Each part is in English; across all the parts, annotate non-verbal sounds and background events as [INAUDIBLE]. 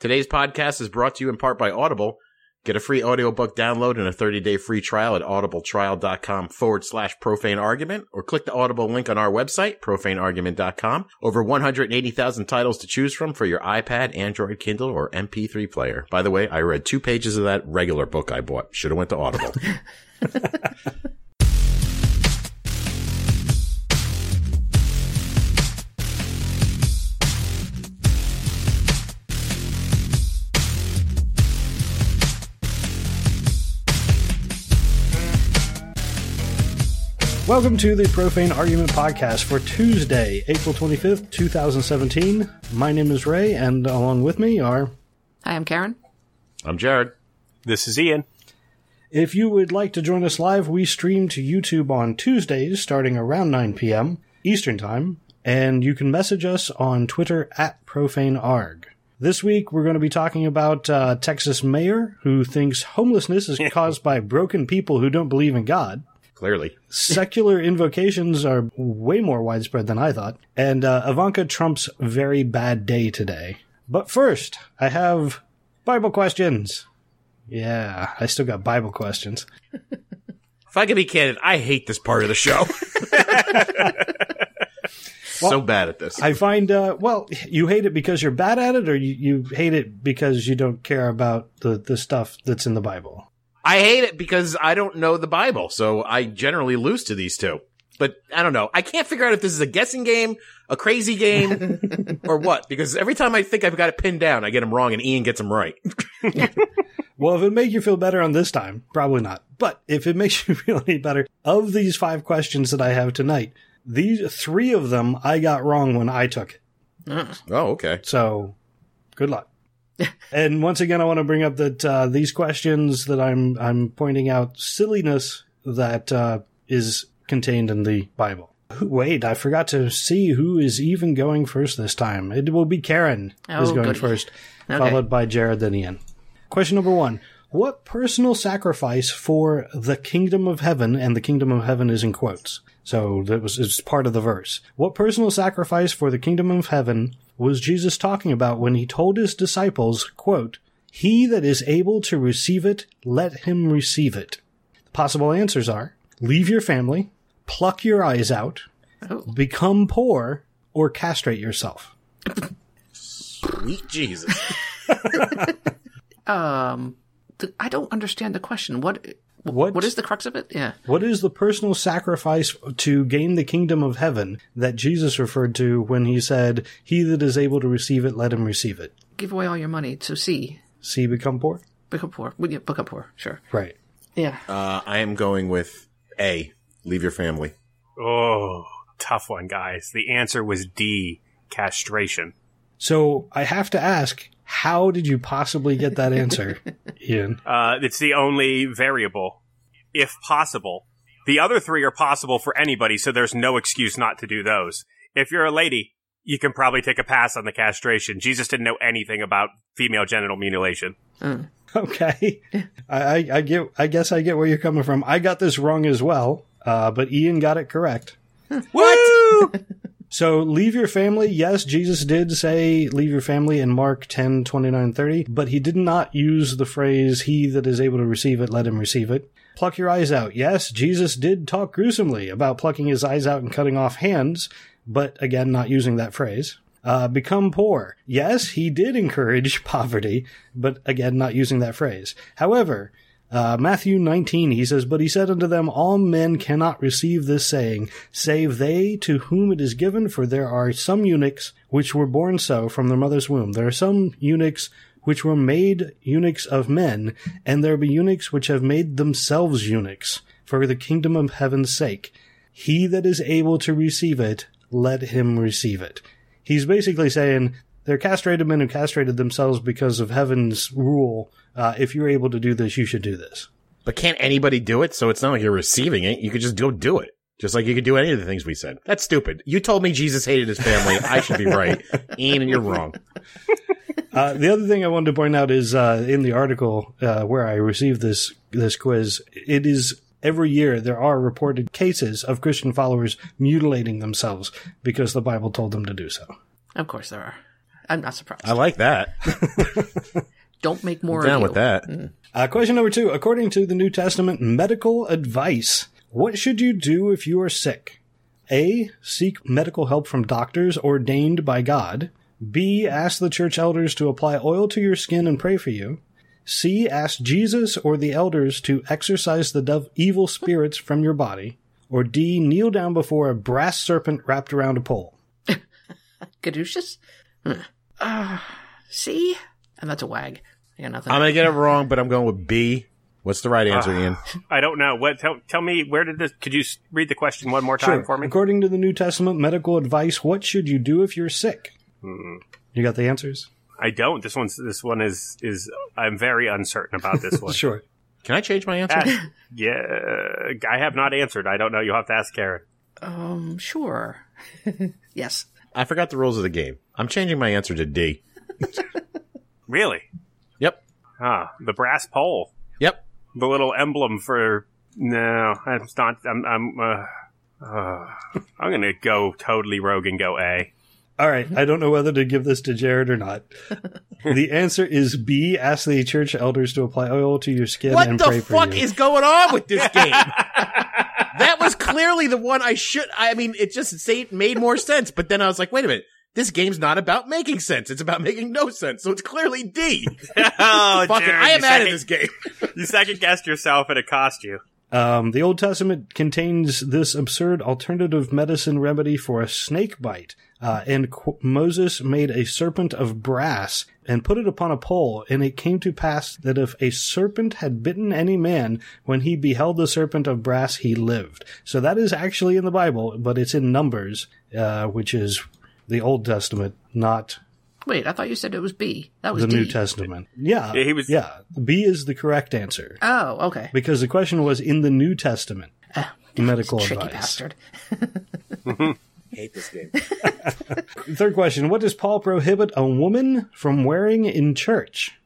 Today's podcast is brought to you in part by Audible. Get a free audiobook download and a 30-day free trial at audibletrial.com forward slash profane argument or click the Audible link on our website, profaneargument.com. Over 180,000 titles to choose from for your iPad, Android, Kindle, or MP3 player. By the way, I read two pages of that regular book I bought. Should have went to Audible. [LAUGHS] Welcome to the Profane Argument Podcast for Tuesday, April 25th, 2017. My name is Ray, and along with me are. Hi, I'm Karen. I'm Jared. This is Ian. If you would like to join us live, we stream to YouTube on Tuesdays starting around 9 p.m. Eastern Time, and you can message us on Twitter at ProfaneArg. This week, we're going to be talking about uh, Texas mayor who thinks homelessness is [LAUGHS] caused by broken people who don't believe in God. Clearly. Secular invocations are way more widespread than I thought. And uh, Ivanka Trump's very bad day today. But first, I have Bible questions. Yeah, I still got Bible questions. If I can be candid, I hate this part of the show. [LAUGHS] so bad at this. I find, uh, well, you hate it because you're bad at it, or you, you hate it because you don't care about the, the stuff that's in the Bible? I hate it because I don't know the Bible, so I generally lose to these two. But I don't know. I can't figure out if this is a guessing game, a crazy game, [LAUGHS] or what. Because every time I think I've got it pinned down, I get them wrong, and Ian gets them right. [LAUGHS] Well, if it makes you feel better on this time, probably not. But if it [LAUGHS] makes you feel any better, of these five questions that I have tonight, these three of them I got wrong when I took it. oh, okay. So, good luck. And once again, I want to bring up that uh, these questions that I'm I'm pointing out silliness that uh, is contained in the Bible. Wait, I forgot to see who is even going first this time. It will be Karen is Oh, going goody. first, Okay. followed by Jared then Ian. Question number one. What personal sacrifice for the kingdom of heaven, and the kingdom of heaven is in quotes, so that was it's part of the verse. What personal sacrifice for the kingdom of heaven was Jesus talking about when he told his disciples, quote, He that is able to receive it, let him receive it. The possible answers are leave your family, pluck your eyes out, Oh. become poor, or castrate yourself. Sweet Jesus. [LAUGHS] Um, I don't understand the question. What? What- What is the crux of it? Yeah. What is the personal sacrifice to gain the kingdom of heaven that Jesus referred to when he said, He that is able to receive it, let him receive it? Give away all your money to see. See, become poor? Become poor. Well, yeah, become poor. Sure. Right. Yeah. Uh, I am going with A. Leave your family. Oh, tough one, guys. The answer was D, castration. So I have to ask, how did you possibly get that answer, [LAUGHS] Ian? Uh, it's the only variable, if possible. The other three are possible for anybody, so there's no excuse not to do those. If you're a lady, you can probably take a pass on the castration. Jesus didn't know anything about female genital mutilation. Okay. [LAUGHS] I, I, I get, I guess I get where you're coming from. I got this wrong as well, uh, but Ian got it correct. [LAUGHS] What? So leave your family. Yes, Jesus did say leave your family in Mark 10, 29, 30, but he did not use the phrase he that is able to receive it, let him receive it. Pluck your eyes out. Yes, Jesus did talk gruesomely about plucking his eyes out and cutting off hands, but again, not using that phrase. Uh, become poor. Yes, he did encourage [LAUGHS] poverty, but again, not using that phrase. However, uh, Matthew 19, he says, But he said unto them, All men cannot receive this saying, save they to whom it is given, for there are some eunuchs which were born so from their mother's womb. There are some eunuchs which were made eunuchs of men, and there be eunuchs which have made themselves eunuchs for the kingdom of heaven's sake. He that is able to receive it, let him receive it. He's basically saying they're castrated men who castrated themselves because of heaven's rule. Uh, if you're able to do this, you should do this. But can't anybody do it? So it's not like you're receiving it. You could just go do it. Just like you could do any of the things we said. That's stupid. You told me Jesus hated his family. I should be right. [LAUGHS] Ian, and you're wrong. Uh, the other thing I wanted to point out is uh, in the article uh, where I received this this quiz, it is every year there are reported cases of Christian followers mutilating themselves because the Bible told them to do so. Of course there are. I'm not surprised. I like that. [LAUGHS] [LAUGHS] Don't make more Down of with you. that. Uh, question number two. According to the New Testament medical advice, what should you do if you are sick? A. Seek medical help from doctors ordained by God. B. Ask the church elders to apply oil to your skin and pray for you. C. Ask Jesus or the elders to exorcise the dev- evil spirits from your body. Or D. Kneel down before a brass serpent wrapped around a pole. [LAUGHS] Caduceus? Hmm. Uh, see? And that's a wag. I got nothing. I'm gonna get it wrong, but I'm going with B. What's the right answer, Ian? [LAUGHS] I don't know. What? Tell, tell me where did this? Could you read the question one more time for me? According to the New Testament medical advice, what should you do if you're sick? Hmm. You got the answers? I don't. This one's. This one is. Is I'm very uncertain about this [LAUGHS] one. Sure. Can I change my answer? Ah, yeah, I have not answered. I don't know. You'll have to ask Karen. um, sure. [LAUGHS] yes. I forgot the rules of the game. I'm changing my answer to D. Really? Yep. Ah, the brass pole, Yep. the little emblem for. No, I'm not. I'm. I'm. Uh, uh, I'm gonna go totally rogue and go A. All right, I don't know whether to give this to Jared or not. [LAUGHS] the answer is B. Ask the church elders to apply oil to your skin What and the pray fuck for you. is going on with this [LAUGHS] game? that was clearly the one I should. I mean, it just say, made more sense. But then I was like, wait a minute. This game's not about making sense. It's about making no sense. So it's clearly D. oh, [LAUGHS] Fuck it. I am you out of second- this game. [LAUGHS] You second guessed yourself, and it cost you. Um, the Old Testament contains this absurd alternative medicine remedy for a snake bite. Uh, and qu- Moses made a serpent of brass and put it upon a pole. And it came to pass that if a serpent had bitten any man, when he beheld the serpent of brass, he lived. So that is actually in the Bible, but it's in Numbers, uh, which is the Old Testament, not Wait, I thought you said it was B. That was the D. New Testament. Yeah, Yeah, he was- Yeah, B is the correct answer Oh, okay. because the question was in the New Testament. Ah, Medical Tricky advice. bastard. [LAUGHS] hate this game. [LAUGHS] Third question: What does Paul prohibit a woman from wearing in church?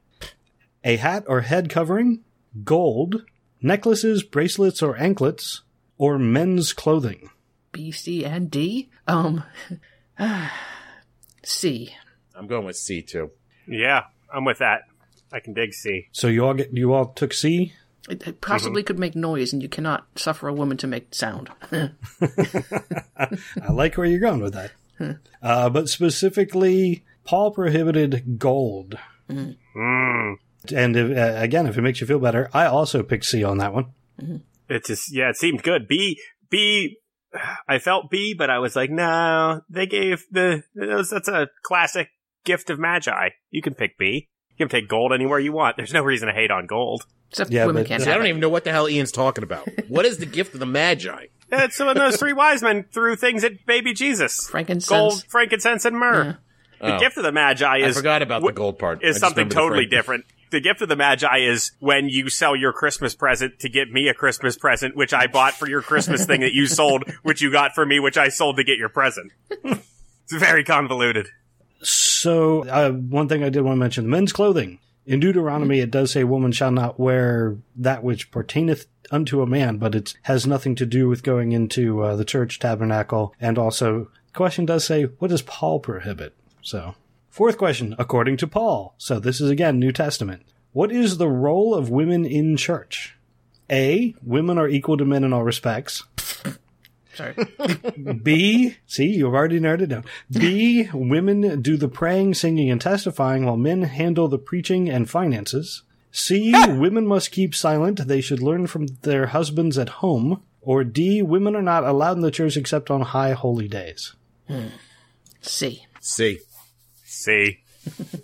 A hat or head covering, gold, necklaces, bracelets, or anklets, or men's clothing. B, C, and D? Um, [SIGHS] C. I'm going with C too. Yeah, I'm with that. I can dig C. So you all get you all took C. It, it possibly could make noise, and you cannot suffer a woman to make sound. [LAUGHS] I like where you're going with that. Uh, but specifically, Paul prohibited gold. Mm. And if, uh, again, if it makes you feel better, I also picked C on that one. It just yeah, it seemed good. B B I felt B, but I was like, no, they gave the those- that's a classic gift of magi. You can pick B. You can take gold anywhere you want. There's no reason to hate on gold. Except Yeah, women but- can't See, I don't it. even know what the hell Ian's talking about. What is the gift of the Magi? It's when those three wise men threw things at baby Jesus. Frankincense. Gold, frankincense, and myrrh. Yeah. The Oh. gift of the magi I is forgot about the gold part. Is just something totally different. The gift of the Magi is when you sell your Christmas present to get me a Christmas present, which I bought for your Christmas thing that you sold, [LAUGHS] which you got for me, which I sold to get your present. it's very convoluted. So, uh, one thing I did want to mention the men's clothing. In Deuteronomy, it does say, Woman shall not wear that which pertaineth unto a man, but it has nothing to do with going into uh, the church tabernacle. And also, the question does say, What does Paul prohibit? So, fourth question, according to Paul. So, this is again New Testament. What is the role of women in church? A. Women are equal to men in all respects. Sorry. B, see, you've already narrowed it down. B, women do the praying, singing, and testifying while men handle the preaching and finances. C, [LAUGHS] women must keep silent. They should learn from their husbands at home. Or D, women are not allowed in the church except on high holy days. Hmm. C. C. See,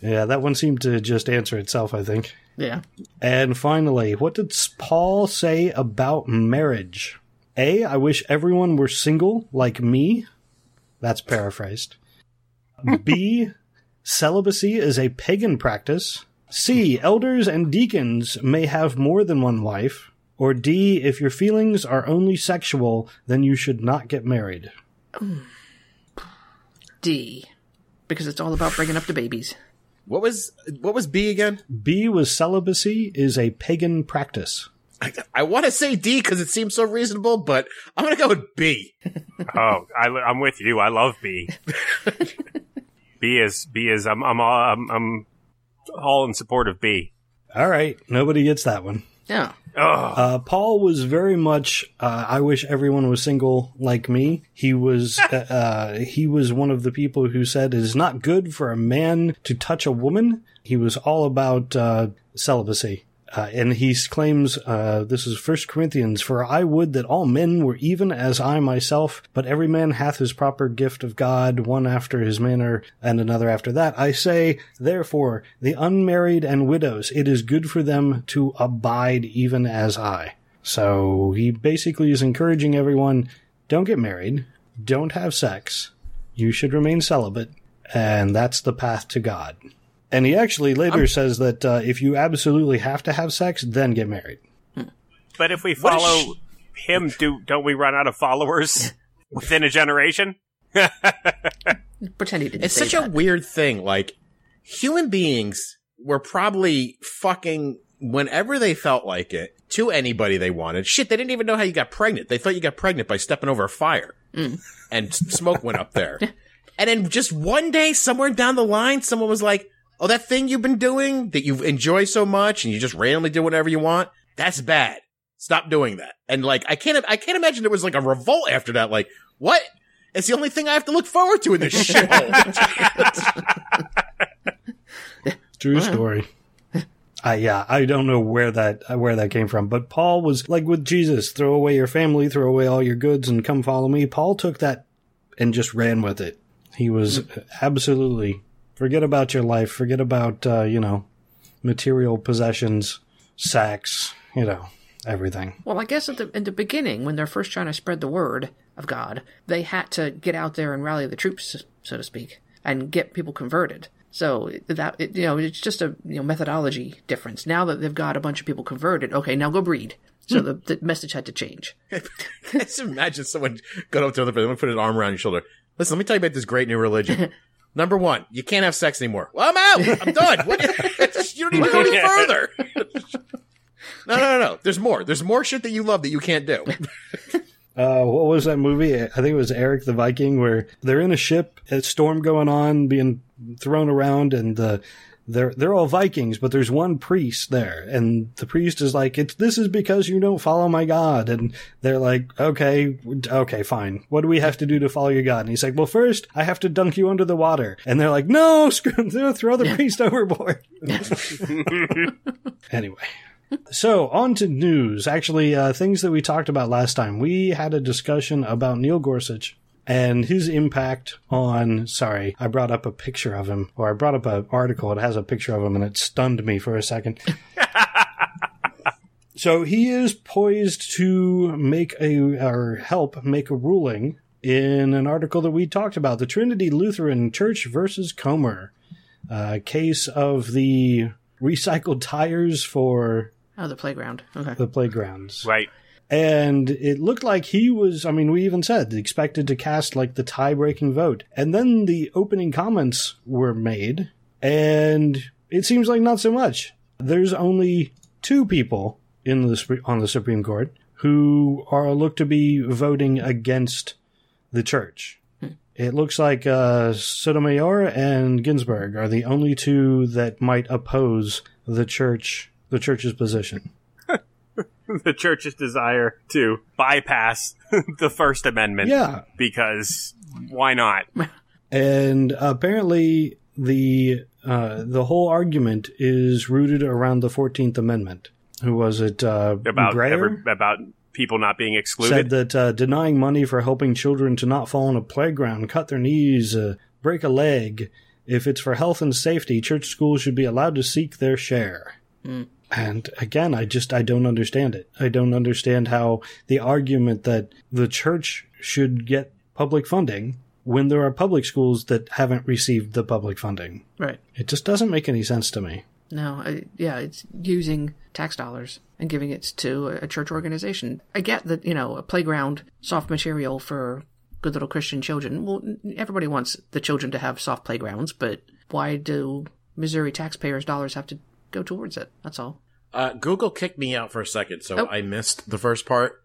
Yeah, that one seemed to just answer itself, I think. Yeah. And finally, what did Paul say about marriage? A, I wish everyone were single like me. That's paraphrased. B, [LAUGHS] celibacy is a pagan practice. C, elders and deacons may have more than one wife. Or D, if your feelings are only sexual, then you should not get married. D. Because it's all about bringing up the babies. What was what was B again? B was celibacy is a pagan practice. I, I want to say D because it seems so reasonable, but I'm gonna go with B. [LAUGHS] oh, I, I'm with you. I love B. [LAUGHS] B is B is I'm I'm all I'm, I'm all in support of B. All right, nobody gets that one. Yeah. Uh, Paul was very much. Uh, I wish everyone was single like me. He was. uh, [LAUGHS] uh, he was one of the people who said it is not good for a man to touch a woman. He was all about uh, celibacy. Uh, and he claims, uh, this is First Corinthians, for I would that all men were even as I myself, but every man hath his proper gift of God, one after his manner, and another after that. I say, therefore, the unmarried and widows, it is good for them to abide even as I. So he basically is encouraging everyone, don't get married, don't have sex, you should remain celibate, and that's the path to God. And he actually later says that uh, if you absolutely have to have sex, then get married. but if we What is follow him, do don't we run out of followers [LAUGHS] within a generation? [LAUGHS] Pretend he didn't It's say such a weird thing. Like, human beings were probably fucking whenever they felt like it to anybody they wanted. Shit, they didn't even know how you got pregnant. They thought you got pregnant by stepping over a fire. And smoke went up there. [LAUGHS] And then just one day, somewhere down the line, someone was like, Oh, that thing you've been doing that you enjoy so much and you just randomly do whatever you want, that's bad. Stop doing that. And like, I can't, I can't imagine there was like a revolt after that. Like, what? It's the only thing I have to look forward to in this shithole. [LAUGHS] True story. Uh, yeah, I don't know where that uh, where that came from, but Paul was like with Jesus: throw away your family, throw away all your goods, and come follow me. Paul took that and just ran with it. He was absolutely forget about your life, forget about uh, you know material possessions, sex, you know everything. Well, I guess at the in the beginning, when they're first trying to spread the word of God, they had to get out there and rally the troops, so to speak, and get people converted. So that it, you know, it's just a you know methodology difference. Now that they've got a bunch of people converted, okay, now go breed. So the, the message had to change. [LAUGHS] Just imagine someone going up to another person, and put an arm around your shoulder. Listen, let me tell you about this great new religion. [LAUGHS] Number one, you can't have sex anymore. Well, I'm out. I'm done. What, you don't even go any [LAUGHS] further. no, no, no, no. There's more. There's more shit that you love that you can't do. [LAUGHS] Uh, what was that movie? I think it was Erik the Viking, where they're in a ship, a storm going on, being thrown around, and the they're they're all Vikings, but there's one priest there, and the priest is like, "It's this is because you don't follow my God," and they're like, "Okay, okay, fine. What do we have to do to follow your God?" And he's like, "Well, first I have to dunk you under the water," and they're like, "No, [LAUGHS] screw, throw the priest overboard." [LAUGHS] anyway. So, on to news. Actually, uh, things that we talked about last time. We had a discussion about Neil Gorsuch and his impact on. Sorry, I brought up a picture of him, or I brought up an article. It has a picture of him, and it stunned me for a second. [LAUGHS] so, he is poised to make a, or help make a ruling in an article that we talked about the Trinity Lutheran Church versus Comer. Uh, case of the recycled tires for Oh, the playground. Okay. the playgrounds. right. And it looked like he was, I mean, we even said expected to cast like the tie breaking vote. And then the opening comments were made, and it seems like not so much. There's only two people in the on the Supreme Court who are looked to be voting against the church. It looks like uh, Sotomayor and Ginsburg are the only two that might oppose the church, the church's position. [LAUGHS] The church's desire to bypass [LAUGHS] the First Amendment. Yeah, Because why not? and apparently the uh, the whole argument is rooted around the Fourteenth Amendment. Who was it? Uh, About Greer about people not being excluded. said that uh, denying money for helping children to not fall on a playground, cut their knees, uh, break a leg, if it's for health and safety, church schools should be allowed to seek their share. And again, I just I don't understand it. I don't understand how the argument that the church should get public funding when there are public schools that haven't received the public funding. Right. It just doesn't make any sense to me. No, I, yeah, it's using tax dollars and giving it to a church organization. I get that, you know, a playground, soft material for good little Christian children. Well, everybody wants the children to have soft playgrounds, but why do Missouri taxpayers' dollars have to go towards it? That's all. Uh, Google kicked me out for a second, so Oh. I missed the first part.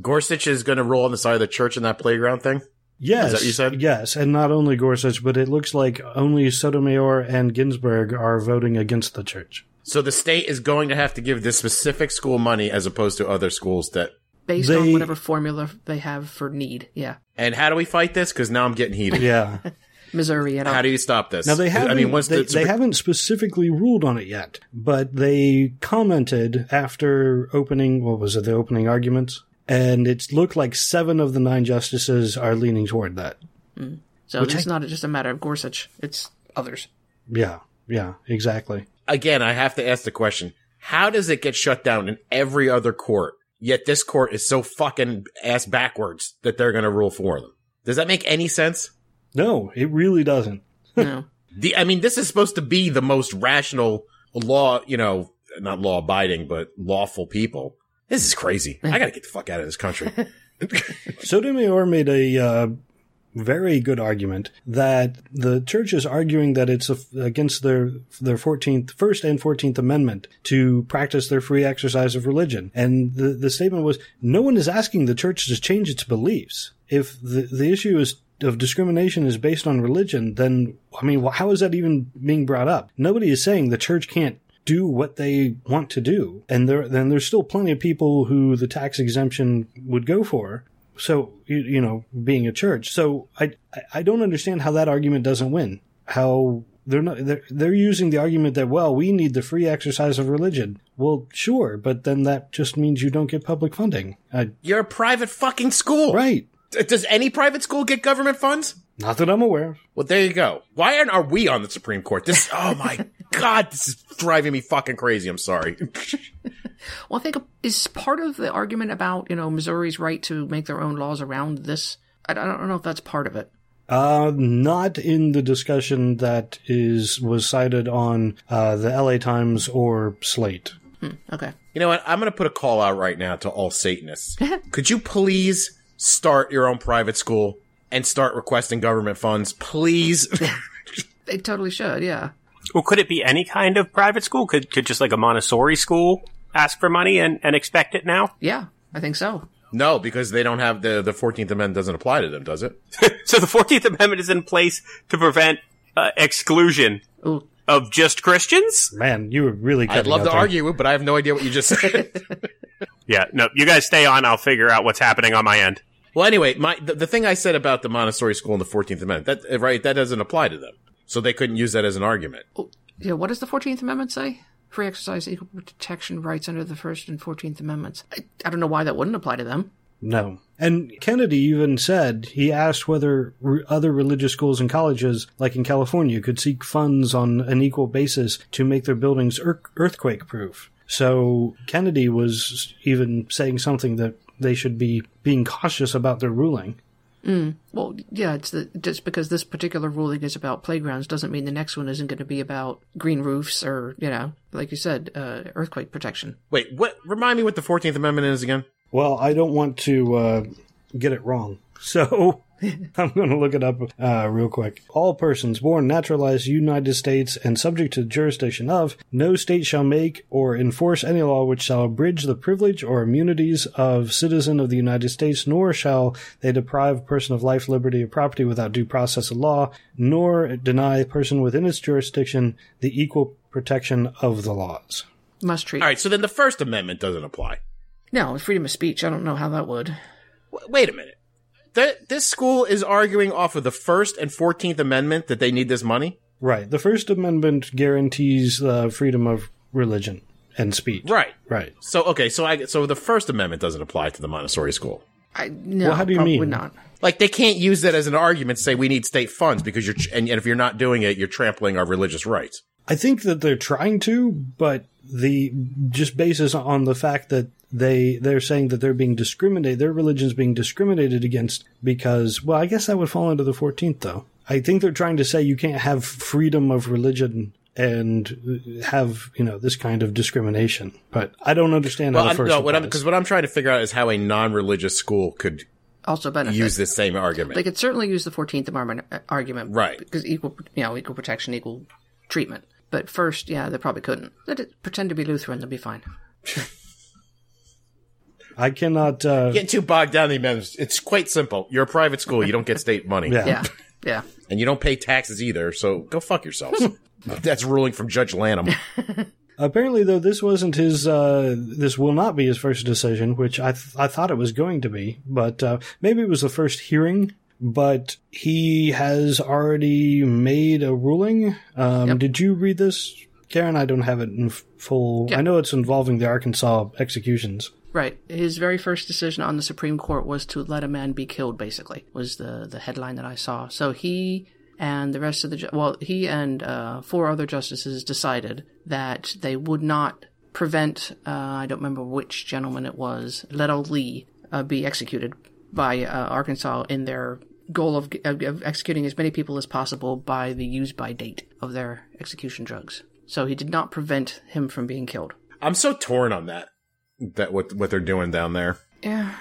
Gorsuch is going to roll on the side of the church in that playground thing. Yes, Is that what you said? Yes, and not only Gorsuch, but it looks like only Sotomayor and Ginsburg are voting against the church. So the state is going to have to give this specific school money as opposed to other schools that. Based on whatever formula they have for need. Yeah. And how do we fight this? Because now I'm getting heated. Yeah. [LAUGHS] Missouri, I don't How do you stop this? Now they haven't. I mean, once they, the they haven't specifically ruled on it yet, but they commented after opening. What was it? The opening arguments, and it looked like seven of the nine justices are leaning toward that. Mm. So it's not just a matter of Gorsuch, it's others. Yeah. Yeah. Exactly. again, I have to ask the question: How does it get shut down in every other court? Yet this court is so fucking ass backwards that they're going to rule for them. Does that make any sense? No, it really doesn't. No. [LAUGHS] The, I mean, this is supposed to be the most rational law, you know, not law abiding, but lawful people. This is crazy. I got to get the fuck out of this country. [LAUGHS] Sotomayor made a uh, very good argument that the church is arguing that it's against their their 14th first and 14th amendment to practice their free exercise of religion and the the statement was no one is asking the church to change its beliefs if the the issue is of discrimination is based on religion then i mean how is that even being brought up? Nobody is saying the church can't do what they want to do and there then there's still plenty of people who the tax exemption would go for. So you, you know being a church. So i I- don't understand how that argument doesn't win. How they're not they're, they're using the argument that well we need the free exercise of religion. Well sure but then that just means you don't get public funding. I, You're a private fucking school. right Does any private school get government funds? not that i'm aware of Well, there you go. Why aren't are we on the Supreme Court? This, [LAUGHS] oh my god, this is driving me fucking crazy. I'm sorry. [LAUGHS] Well, I think is part of the argument about, you know, Missouri's right to make their own laws around this. I I don't know if that's part of it. uh not in the discussion that is was cited on uh the la times or slate Okay. You know what? I'm going to put a call out right now to all Satanists. [LAUGHS] Could you please start your own private school and start requesting government funds, please? [LAUGHS] They totally should, yeah. Well, could it be any kind of private school? Could could just like a Montessori school ask for money and, and expect it now? Yeah, I think so. no, because they don't have the the 14th Amendment doesn't apply to them, does it? [LAUGHS] so the Fourteenth Amendment is in place to prevent uh, exclusion Ooh, of just Christians. man you were really I'd love out to there. argue, but I have no idea what you just said. [LAUGHS] Yeah, no, you guys stay on. I'll figure out what's happening on my end. Well, anyway, my the, the thing I said about the Montessori school and the 14th Amendment, that eh, right, that doesn't apply to them. So they couldn't use that as an argument. Oh, yeah, what does the 14th Amendment say? Free exercise, equal protection rights under the First and 14th Amendments. I, I don't know why that wouldn't apply to them. No. And Kennedy even said he asked whether re- other religious schools and colleges, like in California, could seek funds on an equal basis to make their buildings ear- earthquake proof. So Kennedy was even saying something that they should be being cautious about their ruling. Well, yeah, it's the, just because this particular ruling is about playgrounds doesn't mean the next one isn't going to be about green roofs or, you know, like you said, uh, earthquake protection. Wait, what? Remind me what the 14th Amendment is again? Well, I don't want to uh, get it wrong. [LAUGHS] So [LAUGHS] I'm going to look it up uh, real quick. All persons born naturalized United States and subject to the jurisdiction of no state shall make or enforce any law which shall abridge the privilege or immunities of citizen of the United States, nor shall they deprive a person of life, liberty, or property without due process of law, nor deny a person within its jurisdiction the equal protection of the laws. Must treat. All right, so then the First Amendment doesn't apply. No, freedom of speech. I don't know how that would. W- wait a minute. Th- this school is arguing off of the First and 14th Amendment that they need this money? Right. The First Amendment guarantees uh, freedom of religion and speech. Right. Right. So, okay, so I, so the First Amendment doesn't apply to the Montessori school. I no, Well, how do you probably mean? not. Like they can't use that as an argument to say we need state funds because you're, and, and if you're not doing it, you're trampling our religious rights. I think that they're trying to, but the just basis on the fact that they they're saying that they're being discriminated, their religion's being discriminated against because well, I guess that would fall into the 14th though. I think they're trying to say you can't have freedom of religion and have you know this kind of discrimination. But I don't understand Well, how I, the first no, what I'm because what I'm trying to figure out is how a non-religious school could Also benefit. use this same argument. They could certainly use the Fourteenth Amendment uh, argument, Right. Because equal, you know, equal protection, equal treatment. But first, yeah, they probably couldn't. Let it pretend to be Lutheran; they'll be fine. [LAUGHS] I cannot. Uh, Getting too bogged down in the amendments. It's quite simple. You're a private school. You don't get state money. Yeah. Yeah, yeah. And you don't pay taxes either. So go fuck yourselves. [LAUGHS] That's ruling from Judge Lanham. [LAUGHS] Apparently, though, this wasn't his. Uh, this will not be his first decision, which I th- I thought it was going to be, but uh, maybe it was the first hearing. But he has already made a ruling. Um, Yep. Did you read this, Karen? I don't have it in f- full. Yeah. I know it's involving the Arkansas executions. Right. His very first decision on the Supreme Court was to let a man be killed. Basically, was the the headline that I saw. So he and the rest of the well, he and uh, four other justices decided that they would not prevent. Uh, I don't remember which gentleman it was. Ledell Lee uh, be executed by uh, Arkansas in their goal of, of executing as many people as possible by the use by date of their execution drugs. So he did not prevent him from being killed. I'm so torn on that. That what what they're doing down there. Yeah.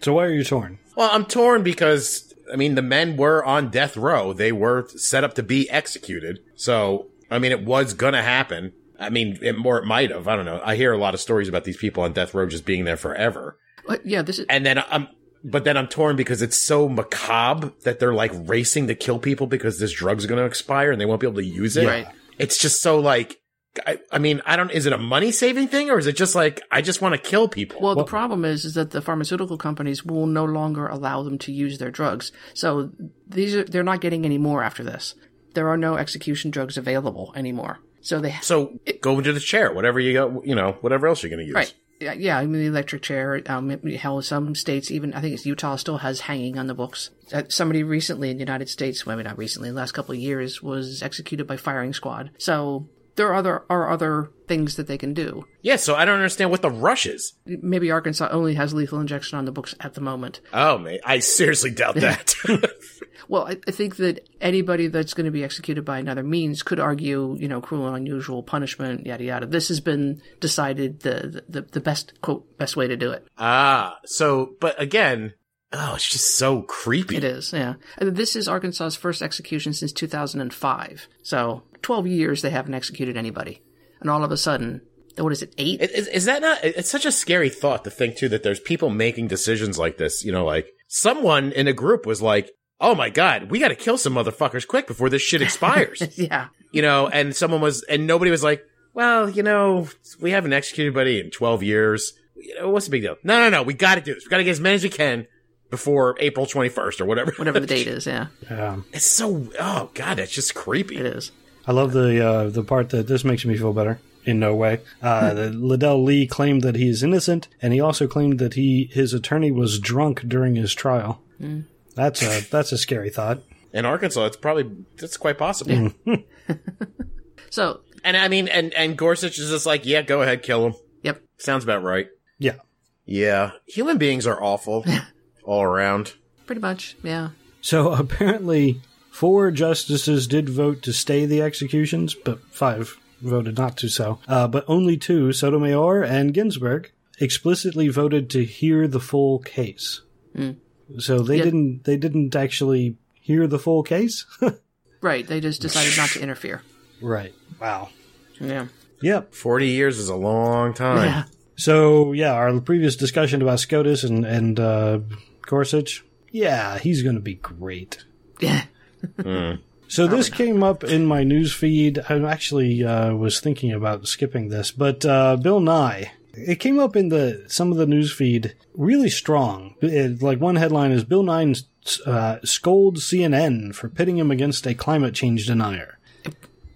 So why are you torn? Well, I'm torn because I mean the men were on death row. They were set up to be executed. So I mean it was gonna happen. I mean, it, or it might have. I don't know. I hear a lot of stories about these people on death row just being there forever. But yeah, this is And then I'm, but then I'm torn because it's so macabre that they're like racing to kill people because this drug's going to expire and they won't be able to use it. Right. It's just so like, I, I mean, I don't, is it a money saving thing or is it just like, I just want to kill people? Well, the problem is, is that the pharmaceutical companies will no longer allow them to use their drugs. So these are, they're not getting any more after this. There are no execution drugs available anymore. So they, so go into the chair, whatever you got, you know, whatever else you're going to use. right. Yeah, yeah, I mean, the electric chair, um, hell, some states, even, I think it's Utah still has hanging on the books. Uh, somebody recently in the United States, well, maybe not recently, last couple of years, was executed by firing squad. So there are other, are other things that they can do. Yeah. So I don't understand what the rush is. Maybe Arkansas only has lethal injection on the books at the moment. Oh, man. I seriously doubt [LAUGHS] that. [LAUGHS] Well, I, I think that anybody that's going to be executed by another means could argue, you know, cruel and unusual punishment, yada yada. This has been decided the the, the best quote best way to do it. ah, so, but again, oh, it's just so creepy. It is, yeah. And this is Arkansas's first execution since 2005. So 12 years they haven't executed anybody, and all of a sudden, what is it? Eight? Is, is that not? It's such a scary thought to think too that there's people making decisions like this. You know, like someone in a group was like, "Oh my god, we got to kill some motherfuckers quick before this shit expires." [LAUGHS] yeah, you know, and someone was, and nobody was like, "Well, you know, we haven't executed anybody in 12 years. You know, what's the big deal?" No, no, no. We got to do this. We got to get as many as we can before April 21st or whatever. whatever [LAUGHS] the date is. Yeah, Um, It's so. Oh god, that's just creepy. it is. I love the uh, the part that this makes me feel better. In no way. Uh, Ledell Lee claimed that he is innocent, and he also claimed that he his attorney was drunk during his trial. That's a that's a scary thought. In Arkansas, it's probably that's quite possible. [LAUGHS] So, And I mean, and and Gorsuch is just like, yeah, go ahead, kill him. yep. Sounds about right. Yeah. Yeah, human beings are awful [LAUGHS] all around. Pretty much, yeah. So [LAUGHS] apparently, four justices did vote to stay the executions, but five voted not to so. Uh, but only two, Sotomayor and Ginsburg, explicitly voted to hear the full case. So they Yeah. didn't. They didn't actually hear the full case. [LAUGHS] Right. They just decided not to interfere. right. Wow. Yeah. Yep. Forty years is a long time. Yeah. So yeah, our previous discussion about SCOTUS and and uh, Gorsuch. Yeah, he's going to be great. Yeah. So this came up in my news feed. I actually uh, was thinking about skipping this, but uh, Bill Nye. It came up in the some of the news feed really strong. It- like one headline is Bill Nye uh, scolds CNN for pitting him against a climate change denier.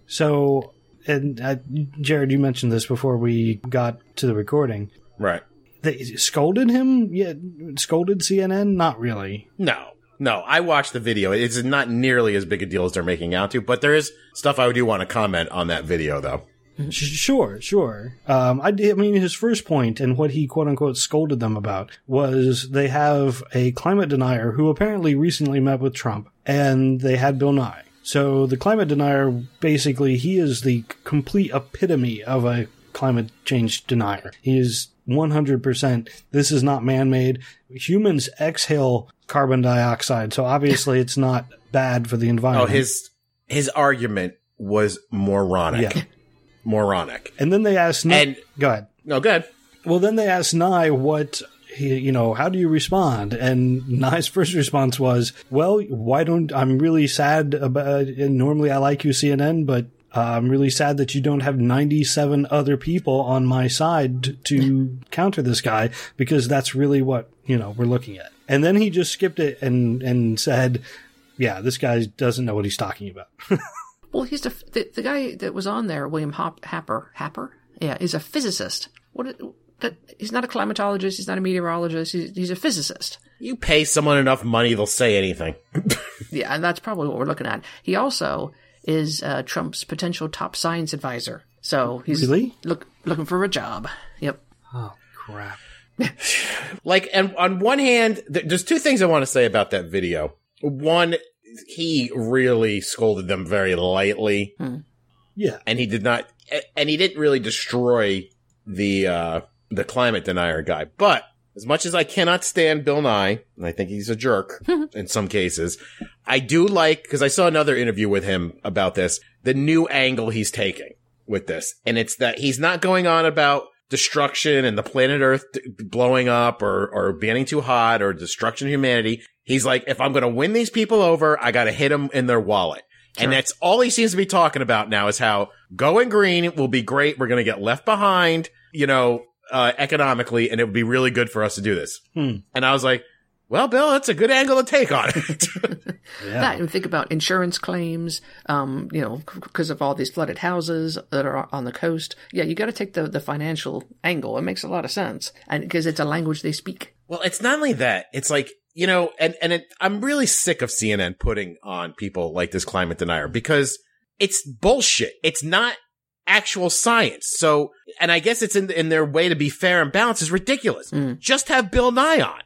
So, and uh, Jared, you mentioned this before we got to the recording. Right. They scolded him? Yeah, scolded CNN? Not really. No, no. I watched the video. It's not nearly as big a deal as they're making out to, but there is stuff I do want to comment on that video, though. Sure, sure. Um, I, I mean, his first point and what he quote unquote scolded them about was they have a climate denier who apparently recently met with Trump and they had Bill Nye. So the climate denier, basically, he is the complete epitome of a climate change denier. He is 100%. This is not man-made. Humans exhale carbon dioxide, so obviously it's not bad for the environment. Oh, environment. his his argument was moronic. Yeah. Moronic. and then they asked, Nye- And go ahead. no, good. Well, then they asked Nye what he, you know, how do you respond? And Nye's [LAUGHS] first response was, well, why don't, I'm really sad about, and normally I like you, CNN, but uh, I'm really sad that you don't have 97 other people on my side to counter this guy because that's really what, you know, we're looking at. And then he just skipped it and, and said, yeah, this guy doesn't know what he's talking about. [LAUGHS] Well, he's the, the the guy that was on there, William Hop, Happer. Happer, yeah, is a physicist. What? is- That he's not a climatologist. He's not a meteorologist. He's, he's a physicist. You pay someone enough money, they'll say anything. [LAUGHS] Yeah, and that's probably what we're looking at. He also is uh, Trump's potential top science advisor. So he's Really? look looking for a job. Yep. oh, crap. Like and on one hand th- there's two things i want to say about that video. One he really scolded them very lightly. Yeah. and he did not and he didn't really destroy the uh the climate denier guy. But as much as i cannot stand bill nye and i think he's a jerk [LAUGHS] in some cases i do like because i saw another interview with him about this the new angle he's taking with this. And it's that he's not going on about destruction and the planet earth blowing up or or getting too hot or destruction of humanity he's like if i'm going to win these people over i got to hit them in their wallet and that's all he seems to be talking about now is how going green will be great. We're going to get left behind, you know, uh, economically, and it would be really good for us to do this. Hmm. And I was like, well, Bill, that's a good angle to take on it. [LAUGHS] Yeah. That and think about insurance claims. Um, you know, because of all these flooded houses that are on the coast. Yeah, you got to take the the financial angle. It makes a lot of sense, and because it's a language they speak. well, it's not only that. It's like, you know, and, and it, I'm really sick of CNN putting on people like this climate denier because it's bullshit. It's not actual science. So, and I guess it's in, in their way to be fair and balanced is ridiculous. Just have Bill Nye on.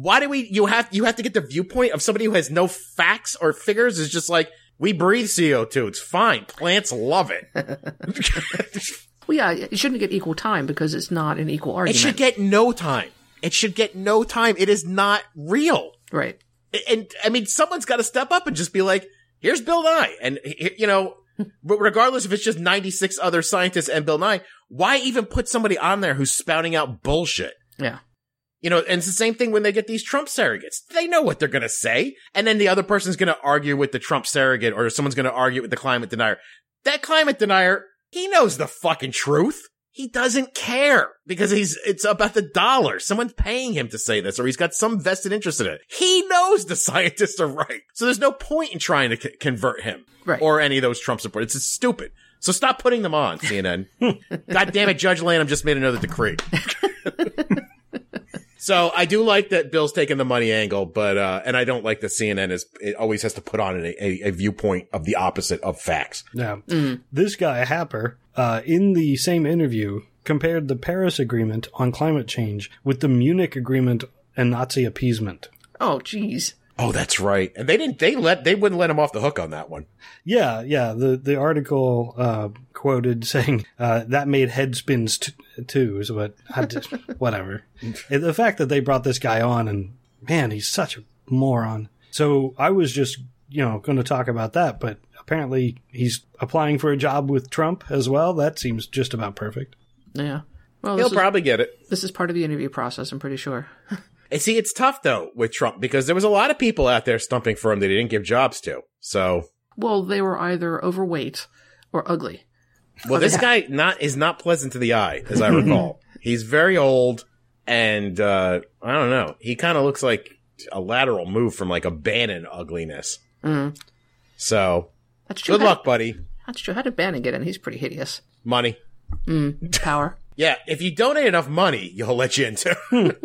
Why do we, you have, you have to get the viewpoint of somebody who has no facts or figures is just like, we breathe CO2. It's fine. Plants love it. [LAUGHS] Well, yeah, it shouldn't get equal time because it's not an equal argument. it should get no time. It should get no time. It is not real. right. and I mean, someone's got to step up and just be like, "Here's Bill Nye," and you know, regardless if it's just 96 other scientists and Bill Nye, why even put somebody on there who's spouting out bullshit? Yeah. You know, and it's the same thing when they get these Trump surrogates. They know what they're going to say, and then the other person's going to argue with the Trump surrogate, or someone's going to argue with the climate denier. That climate denier, he knows the fucking truth. He doesn't care because he's, it's about the dollar. Someone's paying him to say this or he's got some vested interest in it. He knows the [LAUGHS] scientists are right. So there's no point in trying to c- convert him Right. or any of those Trump supporters. It's stupid. So stop putting them on, [LAUGHS] CNN. God damn it, Judge Lanham just made another decree. [LAUGHS] so I do like that Bill's taking the money angle, but, uh, and I don't like that CNN is, it always has to put on a, a, a viewpoint of the opposite of facts. Now, this guy, Happer, uh, in the same interview, compared the Paris Agreement on climate change with the Munich Agreement and Nazi appeasement. Oh, geez. Oh, that's right. And they didn't, they let, they wouldn't let him off the hook on that one. Yeah, yeah. The the article uh, quoted saying uh, that made head spins t- too. So, but I just, [LAUGHS] whatever. And the fact that they brought this guy on and man, he's such a moron. So I was just you know going to talk about that, but apparently he's applying for a job with Trump as well. That seems just about perfect. Yeah. Well, He'll this is, probably get it. this is part of the interview process. I'm pretty sure. [LAUGHS] And see, it's tough though with Trump because there was a lot of people out there stumping for him that he didn't give jobs to. So, Well, they were either overweight or ugly. well, this guy not is not pleasant to the eye, as I [LAUGHS] recall. He's very old, and uh, I don't know. He kind of looks like a lateral move from like a Bannon ugliness. Mm. So, That's true. good How- luck, buddy. That's true. How did Bannon get in? He's pretty hideous. Money. Power. [LAUGHS] Yeah, if you donate enough money, he'll let you into. [LAUGHS]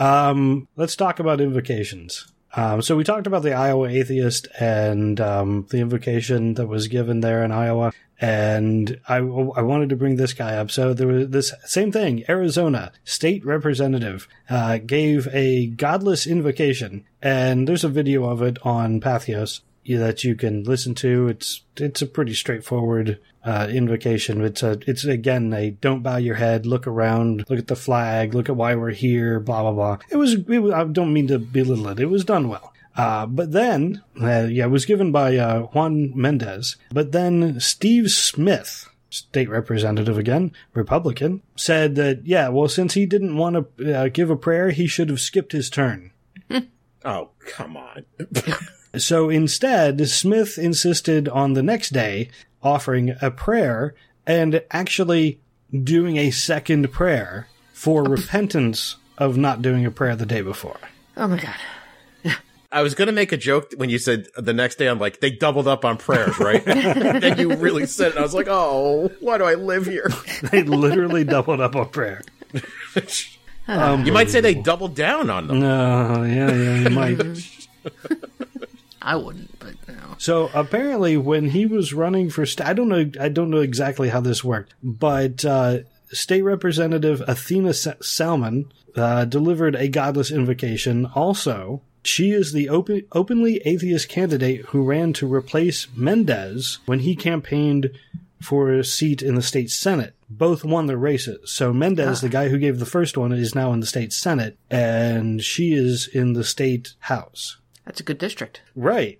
Um, let's talk about invocations. Um, so we talked about the Iowa atheist and um, the invocation that was given there in Iowa, and I, I wanted to bring this guy up. So there was this same thing. Arizona state representative uh, gave a godless invocation, and there's a video of it on Patheos that you can listen to. It's it's a pretty straightforward uh, invocation. It's a it's again a don't bow your head, look around, look at the flag, look at why we're here, blah blah blah. It was, it was I don't mean to belittle it. It was done well. Uh, but then, uh, yeah, it was given by uh, Juan Mendez. But then Steve Smith state representative again, Republican, said that, yeah, well, since he didn't want to uh, give a prayer, he should have skipped his turn. [LAUGHS] Oh, come on. [LAUGHS] So instead, Smith insisted on the next day offering a prayer and actually doing a second prayer for repentance of not doing a prayer the day before. Oh my god. I was going to make a joke when you said the next day, I'm like, they doubled up on prayers, right? [LAUGHS] then you really said it. I was like, oh, why do I live here? [LAUGHS] They literally doubled up on prayer. You might say they doubled down on them. No, yeah, yeah, you might. [LAUGHS] I wouldn't, but you know. So apparently, when he was running for, st- I don't know, I don't know exactly how this worked, but uh, State Representative Athena Sa- Salman uh, delivered a godless invocation. Also, she is the open, openly atheist candidate who ran to replace Mendez when he campaigned for a seat in the state senate. Both won their races. So Mendez, the guy who gave the first one, is now in the state senate, and she is in the state house. That's a good district. Right.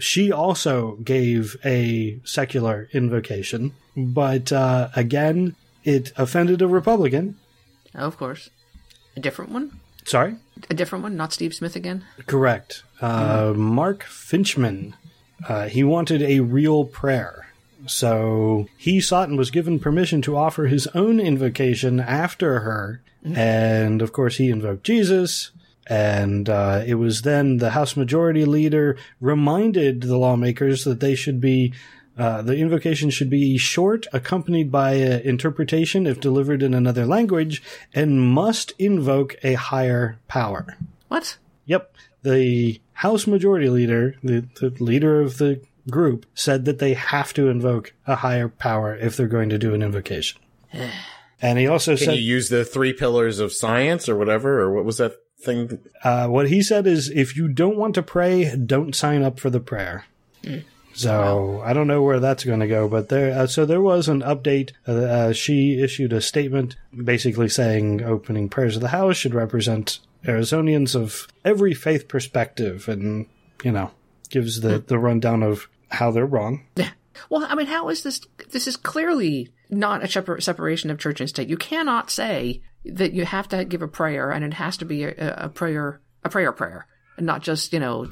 she also gave a secular invocation, but uh, again, it offended a Republican. Oh, of course. A different one? Sorry? A different one? Not Steve Smith again? Correct. Uh, Mark Finchem. Uh, he wanted a real prayer. So he sought and was given permission to offer his own invocation after her. And of course, he invoked Jesus. And uh, it was then the House Majority Leader reminded the lawmakers that they should be, uh, the invocation should be short, accompanied by uh, interpretation if delivered in another language, and must invoke a higher power. What? Yep. The House Majority Leader, the, the leader of the group, said that they have to invoke a higher power if they're going to do an invocation. [SIGHS] and he also Can said you use the three pillars of science or whatever? Or what was that thing? uh, what he said is if you don't want to pray, don't sign up for the prayer. So I don't know where that's going to go, but there. Uh, so there was an update. Uh, uh, she issued a statement basically saying opening prayers of the house should represent Arizonians of every faith perspective, and you know gives the the rundown of how they're wrong. Well, I mean, how is this? This is clearly not a separation of church and state. You cannot say that you have to give a prayer and it has to be a, a prayer, a prayer prayer, and not just, you know,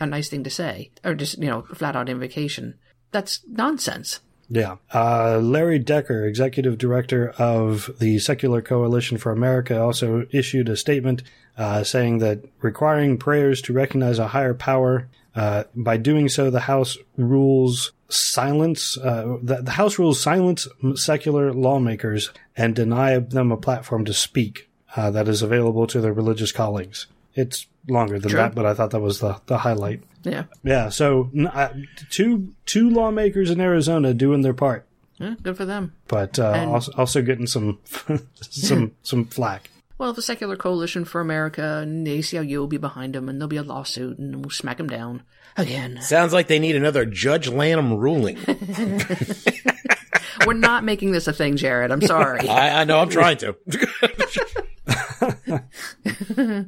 a, nice thing to say or just, you know, flat out invocation. That's nonsense. Yeah. Uh, Larry Decker, executive director of the Secular Coalition for America, also issued a statement uh, saying that requiring prayers to recognize a higher power, uh, by doing so, the House rules silence, uh, the, the House rules silence secular lawmakers and deny them a platform to speak uh, that is available to their religious colleagues. It's longer than True. that, but I thought that was the, the highlight. Yeah. Yeah, so uh, two two lawmakers in Arizona doing their part yeah good for them. but uh, also, also getting some [LAUGHS] some some flack. Well, the Secular Coalition for America and the ACLU will be behind them and there'll be a lawsuit and we'll smack them down again. Sounds like they need another Judge Lanham ruling. [LAUGHS] We're not making this a thing, Jared. I'm sorry. [LAUGHS] I, I know. I'm trying to.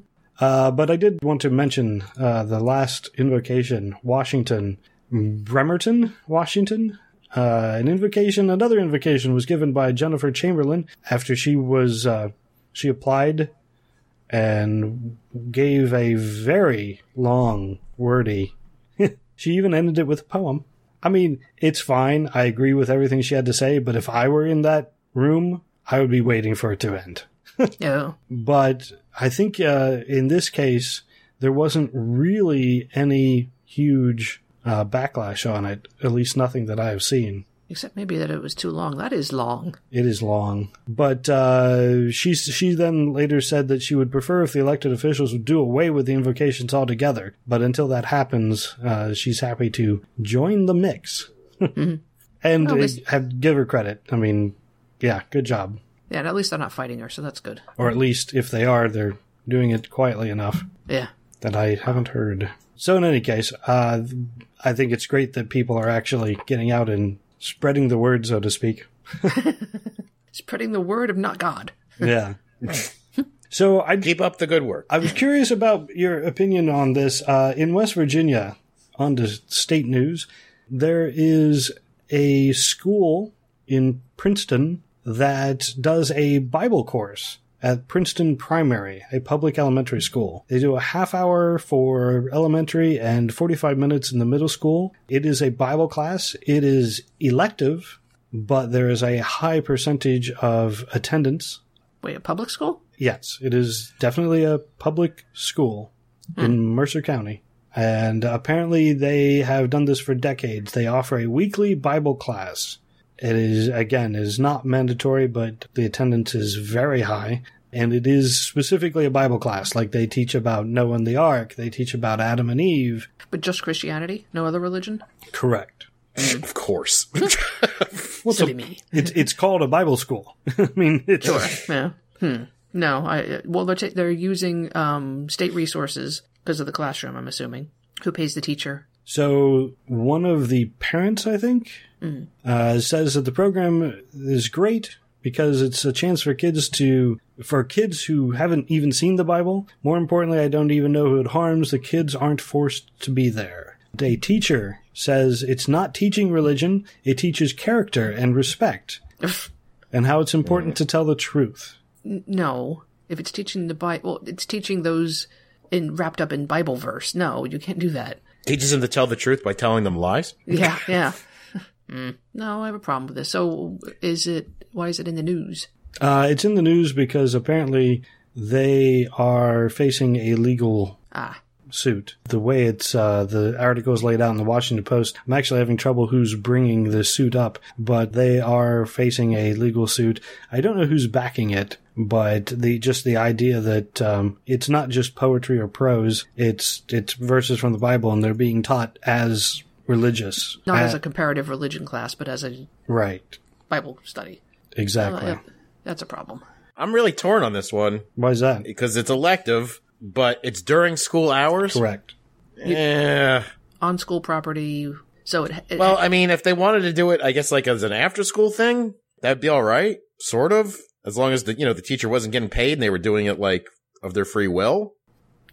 [LAUGHS] Uh, but I did want to mention uh, the last invocation, Washington, Bremerton, Washington. Uh, an invocation, another invocation was given by Jennifer Chamberlain after she was uh, she applied and gave a very long, wordy. [LAUGHS] she even ended it with a poem. I mean, it's fine. I agree with everything she had to say, but if I were in that room, I would be waiting for it to end. [LAUGHS] no. But I think uh, in this case, there wasn't really any huge uh, backlash on it, at least nothing that I have seen. Except maybe that it was too long. That is long. It is long. But uh, she, she then later said that she would prefer if the elected officials would do away with the invocations altogether. But until that happens, uh, she's happy to join the mix. [LAUGHS] and Well, uh, this- have, give her credit. I mean, yeah, good job. Yeah, and at least they're not fighting her, so that's good. Or at least if they are, they're doing it quietly enough. Yeah. that I haven't heard. So in any case, uh, I think it's great that people are actually getting out and spreading the word, so to speak. [LAUGHS] Spreading the word of not God. Yeah. [LAUGHS] so I Keep up the good work. I was curious about your opinion on this. Uh, in West Virginia, on the state news, there is a school in Princeton that does a Bible course at Princeton Primary, a public elementary school. They do a half hour for elementary and 45 minutes in the middle school. It is a Bible class. It is elective, but there is a high percentage of attendance. Wait, a public school? Yes, it is definitely a public school hmm. in Mercer County. And apparently they have done this for decades. They offer a weekly Bible class. It is, again, it is not mandatory, but the attendance is very high. And it is specifically a Bible class. Like they teach about Noah and the Ark. They teach about Adam and Eve. But just Christianity? No other religion? Correct. Of course. [LAUGHS] Silly [LAUGHS] me. It's, it's called a Bible school. [LAUGHS] I mean, it's, Yeah. Hmm. No, I well they're ta- they're using um, state resources because of the classroom. I'm assuming who pays the teacher. So one of the parents, I think, uh, says that the program is great because it's a chance for kids to, for kids who haven't even seen the Bible. More importantly, I don't even know who it harms. The kids aren't forced to be there. A teacher says it's not teaching religion; it teaches character and respect, [LAUGHS] and how it's important to tell the truth. No, if it's teaching the Bible, well, it's teaching those in wrapped up in Bible verse. No, you can't do that. Teaches them to tell the truth by telling them lies. Yeah, [LAUGHS] yeah. Mm. No, I have a problem with this. So, is it? Why is it in the news? Uh, it's in the news because apparently they are facing a legal Ah, suit. The way it's uh, the article is laid out in the Washington Post, I'm actually having trouble who's bringing the suit up, but they are facing a legal suit. I don't know who's backing it, but the just the idea that um, it's not just poetry or prose; it's it's verses from the Bible, and they're being taught as religious. not as Uh, a comparative religion class, but as a right, Bible study. exactly. Uh, that's a problem. I'm really torn on this one Why is that? because it's elective, but it's during school hours. Correct. Yeah. On school property. So it, it Well, I mean, if they wanted to do it, I guess like as an after school thing, that'd be all right, sort of, as long as the you know the teacher wasn't getting paid and they were doing it like of their free will.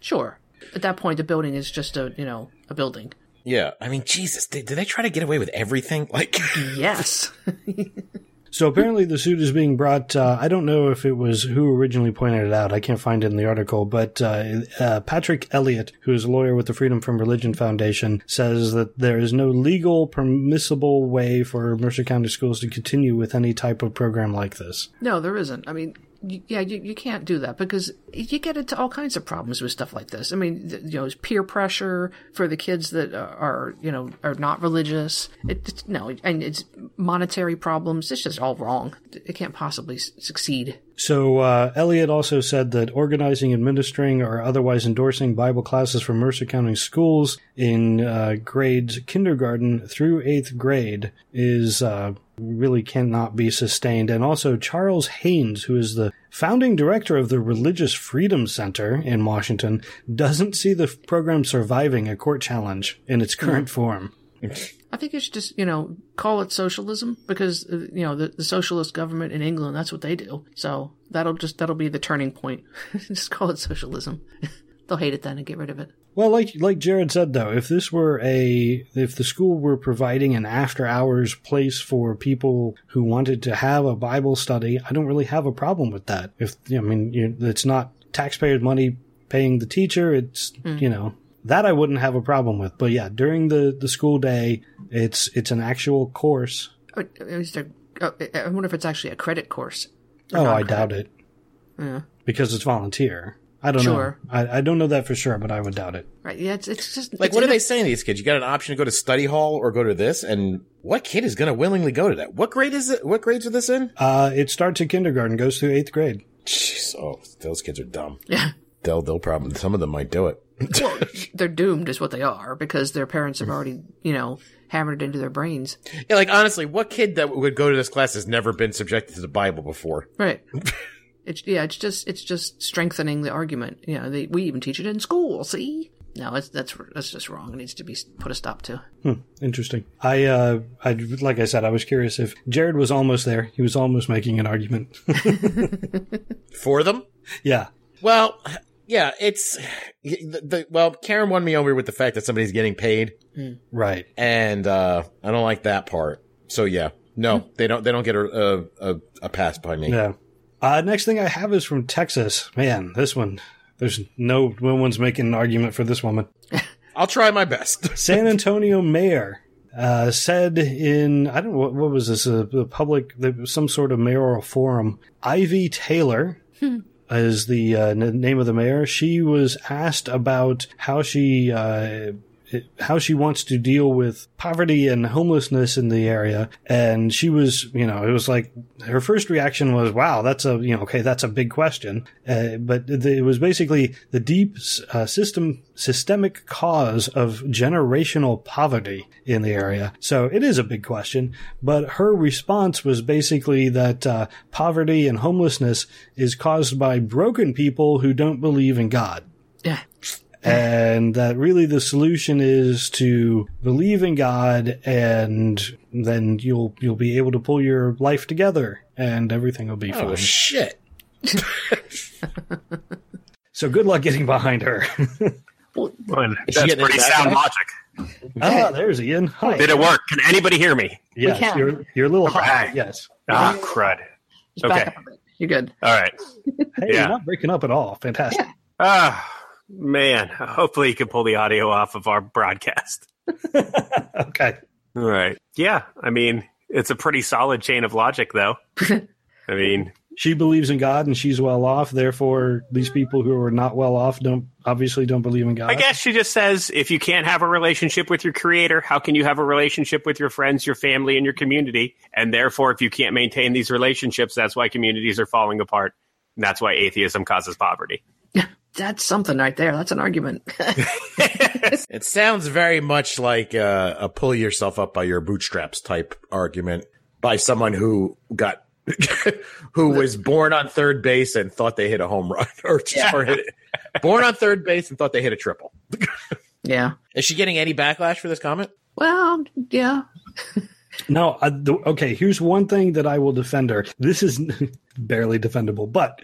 sure. At that point, the building is just a you know a building. Yeah, I mean, Jesus, did, did they try to get away with everything? [LAUGHS] Like, Yes. [LAUGHS] So apparently the suit is being brought. Uh, I don't know if it was who originally pointed it out. I can't find it in the article, but uh, uh, Patrick Elliott, who is a lawyer with the Freedom from Religion Foundation, says that there is no legal permissible way for Mercer County schools to continue with any type of program like this. no, there isn't. I mean, yeah, you, you can't do that because you get into all kinds of problems with stuff like this. I mean, you know, it's peer pressure for the kids that are you know are not religious. It, it's, no, and it's monetary problems. It's just all wrong. It can't possibly succeed. So uh, Elliott also said that organizing, administering, or otherwise endorsing Bible classes for Mercer County schools in uh, grades kindergarten through eighth grade is uh, really cannot be sustained. And also Charles Haynes, who is the founding director of the Religious Freedom Center in Washington, doesn't see the program surviving a court challenge in its current form. I think you should just, you know, call it socialism because, uh, you know, the, the socialist government in England, that's what they do. So that'll just, that'll be the turning point. [LAUGHS] just call it socialism. [LAUGHS] They'll hate it then and get rid of it. Well, like like Jared said though, if this were a if the school were providing an after hours place for people who wanted to have a Bible study, I don't really have a problem with that. If I mean, you, it's not taxpayers' money paying the teacher, it's hmm. you know that I wouldn't have a problem with. But yeah, during the the school day, it's it's an actual course. Is there, oh, I wonder if it's actually a credit course. Oh, I doubt it Yeah. because it's volunteer. I don't Sure. know. I, I don't know that for sure, but I would doubt it. Right. Yeah. It's, it's just like it's what are in they saying to these kids? You got an option to go to study hall or go to this, and what kid is going to willingly go to that? What grade is it? What grades are this in? Uh, it starts at kindergarten, goes through eighth grade. Jeez, oh, those kids are dumb. Yeah. They'll, they'll probably, some of them might do it. [LAUGHS] Well, they're doomed, is what they are, because their parents have already, you know, hammered it into their brains. Yeah, like honestly, what kid that would go to this class has never been subjected to the Bible before? Right. [LAUGHS] it's yeah. It's just it's just strengthening the argument. You know, they, we even teach it in school. See. No, it's, that's that's just wrong. It needs to be put a stop to. Interesting. I, uh, I, like I said, I was curious if Jared was almost there. He was almost making an argument. [LAUGHS] [LAUGHS] For them? yeah. Well, yeah, it's the, the well. Karen won me over with the fact that somebody's getting paid, Right. and uh I don't like that part. So yeah, no, they don't. They don't get a a, a pass by me. Yeah. Uh, next thing I have is from Texas. Man, this one. There's no no one's making an argument for this woman. [LAUGHS] I'll try my best. [LAUGHS] San Antonio mayor uh, said in I don't know what, what was this a, a public some sort of mayoral forum. Ivy Taylor is the uh, n- name of the mayor. She was asked about how she. Uh, how she wants to deal with poverty and homelessness in the area. And she was, you know, it was like her first reaction was, wow, that's a, you know, okay, that's a big question. Uh, but the, it was basically the deep uh, system, systemic cause of generational poverty in the area. So it is a big question. But her response was basically that uh, poverty and homelessness is caused by broken people who don't believe in God Yeah. [LAUGHS] and that really the solution is to believe in God and then you'll you'll be able to pull your life together and everything will be Oh fine. shit! [LAUGHS] so good luck getting behind her. [LAUGHS] Well, That's pretty it sound up? logic. ah, there's Ian. Hi. Did it work? Can anybody hear me? yes, can. you're you're a little high. Yes. Ah, crud. Just Okay. up a bit. You're good. All right. Hey, Yeah. you're not breaking up at all. Fantastic. Ah, man. Hopefully you can pull the audio off of our broadcast. [LAUGHS] okay. All right. Yeah. I mean, it's a pretty solid chain of logic, though. [LAUGHS] I mean, She believes in God and she's well off. Therefore, these people who are not well off don't obviously don't believe in God. I guess she just says if you can't have a relationship with your creator, how can you have a relationship with your friends, your family, and your community? And therefore, if you can't maintain these relationships, that's why communities are falling apart. And that's why atheism causes poverty. [LAUGHS] That's something right there. That's an argument. [LAUGHS] [LAUGHS] It sounds very much like uh, a pull yourself up by your bootstraps type argument by someone who got [LAUGHS] who was born on third base and thought they hit a home run or, or hit born on third base and thought they hit a triple. yeah. Is she getting any backlash for this comment? Well, yeah. No, uh, the, okay, here's one thing that I will defend her. This is barely defendable, but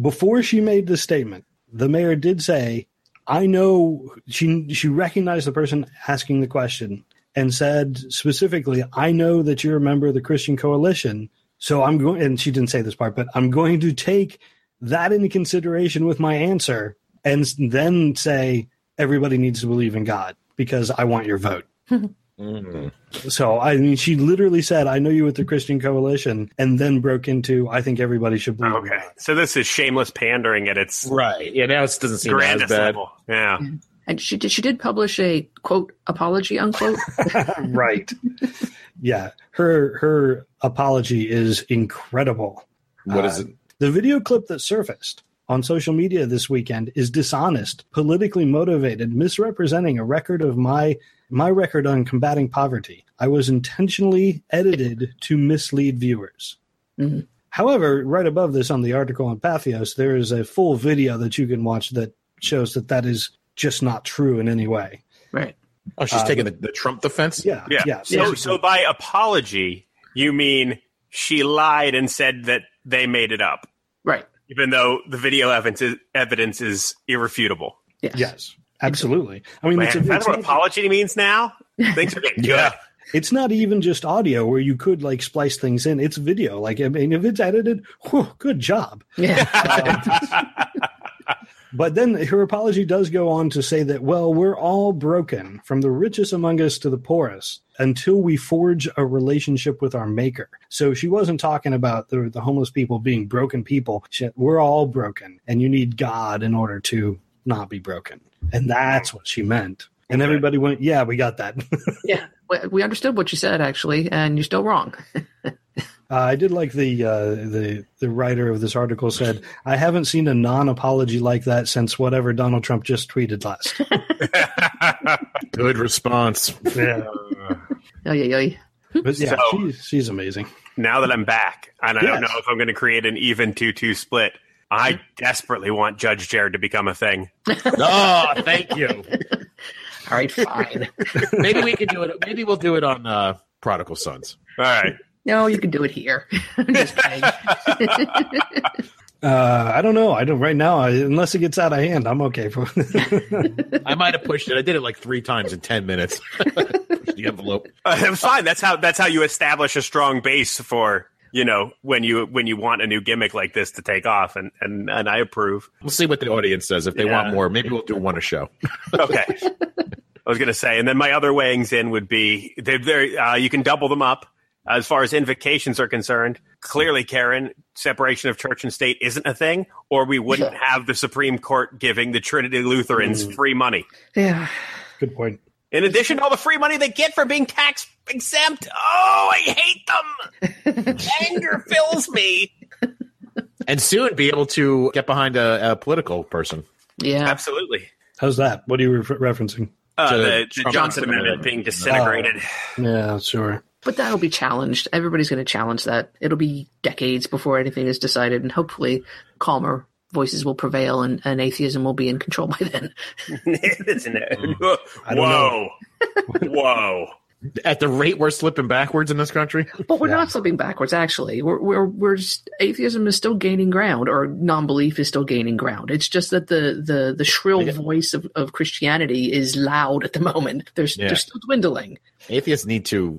before she made the statement, the mayor did say, I know she she recognized the person asking the question and said specifically, I know that you're a member of the Christian coalition, so I'm going and she didn't say this part, but I'm going to take that into consideration with my answer and then say everybody needs to believe in God because I want your vote. [LAUGHS] Mm. So I mean, she literally said, "I know you with the Christian Coalition," and then broke into, "I think everybody should believe." in Okay. So this is shameless pandering at its Right. Yeah, now it doesn't seem as bad. level. Yeah. And she did. She did publish a quote apology unquote. [LAUGHS] Right. yeah, her her apology is incredible. What is uh, it? The video clip that surfaced on social media this weekend is dishonest, politically motivated, misrepresenting a record of my my record on combating poverty. I was intentionally edited to mislead viewers. Mhm. However, right above this on the article on Patheos, there is a full video that you can watch that shows that that is just not true in any way. right. Oh, she's Uh, taking the, the Trump defense? Yeah, Yeah. yeah. So, so by apology, you mean she lied and said that they made it up, Right. Even though the video evidence is, evidence is irrefutable. Yes. yes, absolutely. I mean, Man, it's, is that it's what not- apology means now? Things are getting [LAUGHS] Yeah. good. it's not even just audio where you could like splice things in. It's video. Like, I mean, if it's edited, whew, good job. Yeah. [LAUGHS] Um, But then her apology does go on to say that, well, we're all broken from the richest among us to the poorest until we forge a relationship with our maker. So she wasn't talking about the, the homeless people being broken people. She, we're all broken and you need God in order to not be broken. And that's what she meant. And everybody went, yeah, we got that. [LAUGHS] yeah. We- We understood what you said actually, and you're still wrong. [LAUGHS] Uh, I did like the uh, the the writer of this article said, "I haven't seen a non-apology like that since whatever Donald Trump just tweeted last." [LAUGHS] [LAUGHS] Good response. yeah, Oh yeah, yeah. but yeah, So- she's she's amazing. now that I'm back, and I don't know if I'm going to create an even 2 2 split, I desperately want Judge Jared to become a thing. oh, [LAUGHS] thank you. All right, fine. Maybe we can do it. Maybe we'll do it on uh, Prodigal Sons. All right. No, you can do it here. [LAUGHS] I'm just kidding. [LAUGHS] Uh, I don't know. I don't right now. I, unless it gets out of hand, I'm okay for. [LAUGHS] I might have pushed it. I did it like three times in ten minutes. The envelope. Uh, it was fine. That's how that's how you establish a strong base for you know when you when you want a new gimmick like this to take off, and and and I approve. We'll see what the audience says. If they Yeah. want more, maybe we'll do one a show. Okay. I was going to say, and then my other weighings in would be they're, they're, uh, you can double them up as far as invocations are concerned. Clearly, Karen, separation of church and state isn't a thing, or we wouldn't have the Supreme Court giving the Trinity Lutherans free money. Yeah. Good point. In addition to all the free money they get for being tax exempt. Oh, I hate them. [LAUGHS] Anger fills me. And soon be able to get behind a, a political person. Yeah. Absolutely. How's that? What are you re- referencing? Uh, To the, the the Johnson Amendment. Amendment being disintegrated. Yeah, sure. But that'll be challenged. Everybody's going to challenge that. It'll be decades before anything is decided, and hopefully calmer voices will prevail and, and atheism will be in control by then. [LAUGHS] Isn't it? Mm. I don't Whoa. Whoa. At the rate we're slipping backwards in this country, But we're Yeah. not slipping backwards, actually. We're, we're, we're just, atheism is still gaining ground, or non belief is still gaining ground. It's just that the, the, the shrill Yeah. voice of, of Christianity is loud at the moment. They're, Yeah. they're still dwindling. atheists need to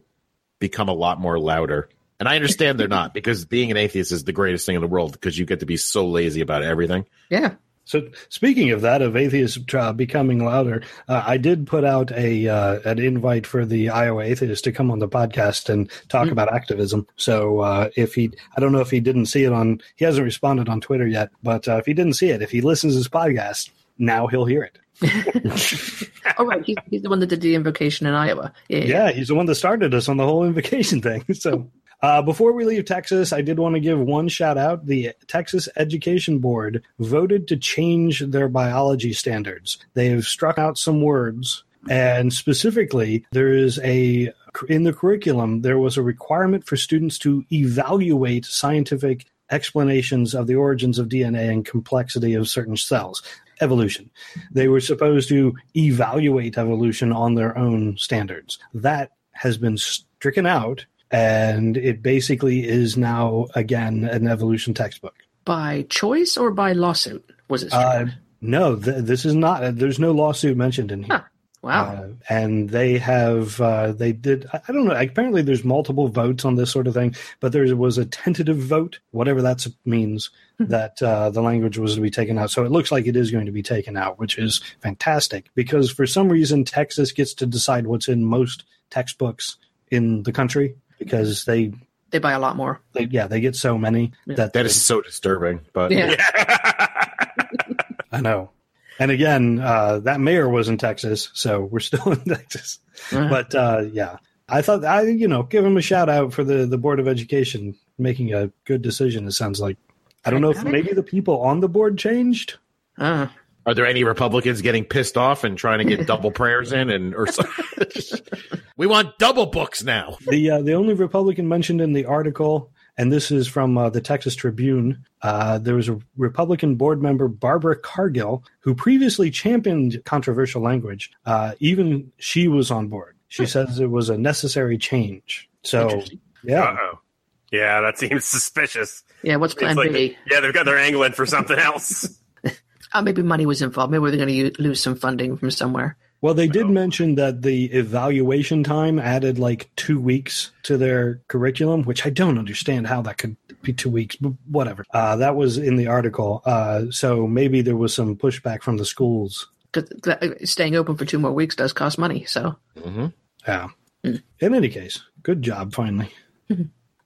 become a lot more louder. And I understand they're not because being an atheist is the greatest thing in the world because you get to be so lazy about everything. Yeah. So speaking of that, of atheists uh, becoming louder, uh, I did put out a uh, an invite for the Iowa atheist to come on the podcast and talk about activism. So uh, if he, I don't know if he didn't see it on, he hasn't responded on Twitter yet, but uh, if he didn't see it, if he listens to his podcast, now he'll hear it. [LAUGHS] Oh, right. He, he's the one that did the invocation in Iowa. Yeah. Yeah, he's the one that started us on the whole invocation thing. [LAUGHS] So, uh, before we leave Texas, I did want to give one shout out. The Texas Education Board voted to change their biology standards. They have struck out some words, and specifically, there is a in the curriculum there was a requirement for students to evaluate scientific explanations of the origins of DNA and complexity of certain cells. Evolution. They were supposed to evaluate evolution on their own standards. That has been stricken out, and it basically is now, again, an evolution textbook. By choice or by lawsuit? Was it? Uh, no, th- this is not, there's no lawsuit mentioned in here. Huh. Wow. Uh, and they have uh, they did I I don't know apparently there's multiple votes on this sort of thing but there was a tentative vote whatever that means that uh, the language was to be taken out so it looks like it is going to be taken out which is fantastic because for some reason Texas gets to decide what's in most textbooks in the country because they, they buy a lot more. they yeah they get so many Yeah. that That is so disturbing. But Yeah. [LAUGHS] I know. And again, uh, that mayor was in Texas, so we're still [LAUGHS] in Texas. Uh-huh. But uh, yeah, I thought I, you know, give him a shout out for the the board of education making a good decision. It sounds like. I don't know if maybe the people on the board changed. Uh, are there any Republicans getting pissed off and trying to get [LAUGHS] double prayers in and or something? [LAUGHS] we want double books now. The uh, the only Republican mentioned in the article, and this is from uh, the Texas Tribune. Uh, there was a Republican board member, Barbara Cargill, who previously championed controversial language. Uh, even she was on board. She says it was a necessary change. So, yeah, Uh-oh. Yeah, that seems suspicious. yeah. What's plan It's like, B? yeah, they've got their angling for something else. [LAUGHS] Uh, maybe money was involved. Maybe they're going to lose some funding from somewhere. Well, they did mention that the evaluation time added like two weeks to their curriculum, which I don't understand how that could be two weeks, but whatever. Uh, that was in the article. Uh, so maybe there was some pushback from the schools. Because staying open for two more weeks does cost money. So hmm Yeah. In any case, good job finally.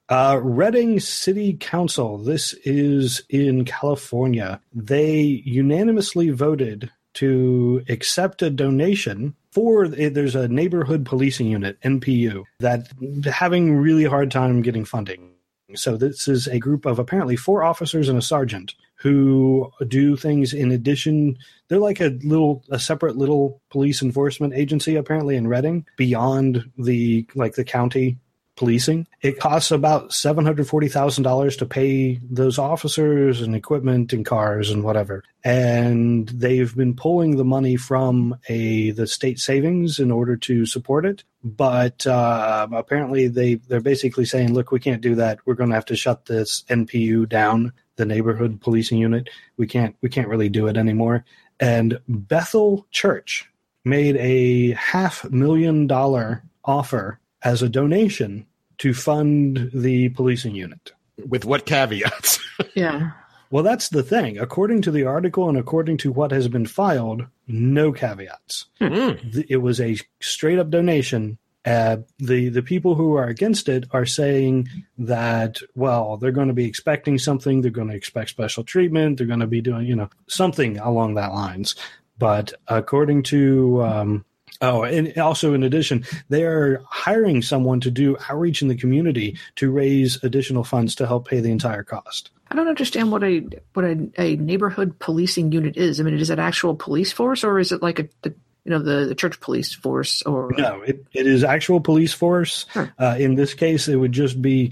Uh, Redding City Council, this is in California. They unanimously voted to accept a donation for eh, there's a neighborhood policing unit NPU that having really hard time getting funding. So this is a group of apparently four officers and a sergeant who do things in addition. They're like a little, a separate little police enforcement agency apparently in Redding beyond the like the county policing. It costs about seven hundred forty thousand dollars to pay those officers and equipment and cars and whatever. And they've been pulling the money from a the state savings in order to support it. But uh, apparently they they're basically saying, look, we can't do that. We're going to have to shut this NPU down. the neighborhood policing unit. We can't we can't really do it anymore. And Bethel Church made a half million dollar offer as a donation to fund the policing unit. With what caveats? [LAUGHS] Yeah. Well, that's the thing. According to the article and according to what has been filed, no caveats. Mm. Th- It was a straight up donation. Uh, the the people who are against it are saying that well they're going to be expecting something they're going to expect special treatment they're going to be doing you know something along that lines but according to um, oh and also in addition they are hiring someone to do outreach in the community to raise additional funds to help pay the entire cost I don't understand what a what a, a neighborhood policing unit is. I mean, is it actual police force or is it like a the, you know the, the church police force or No, it, it is actual police force. Huh. Uh, in this case, it would just be.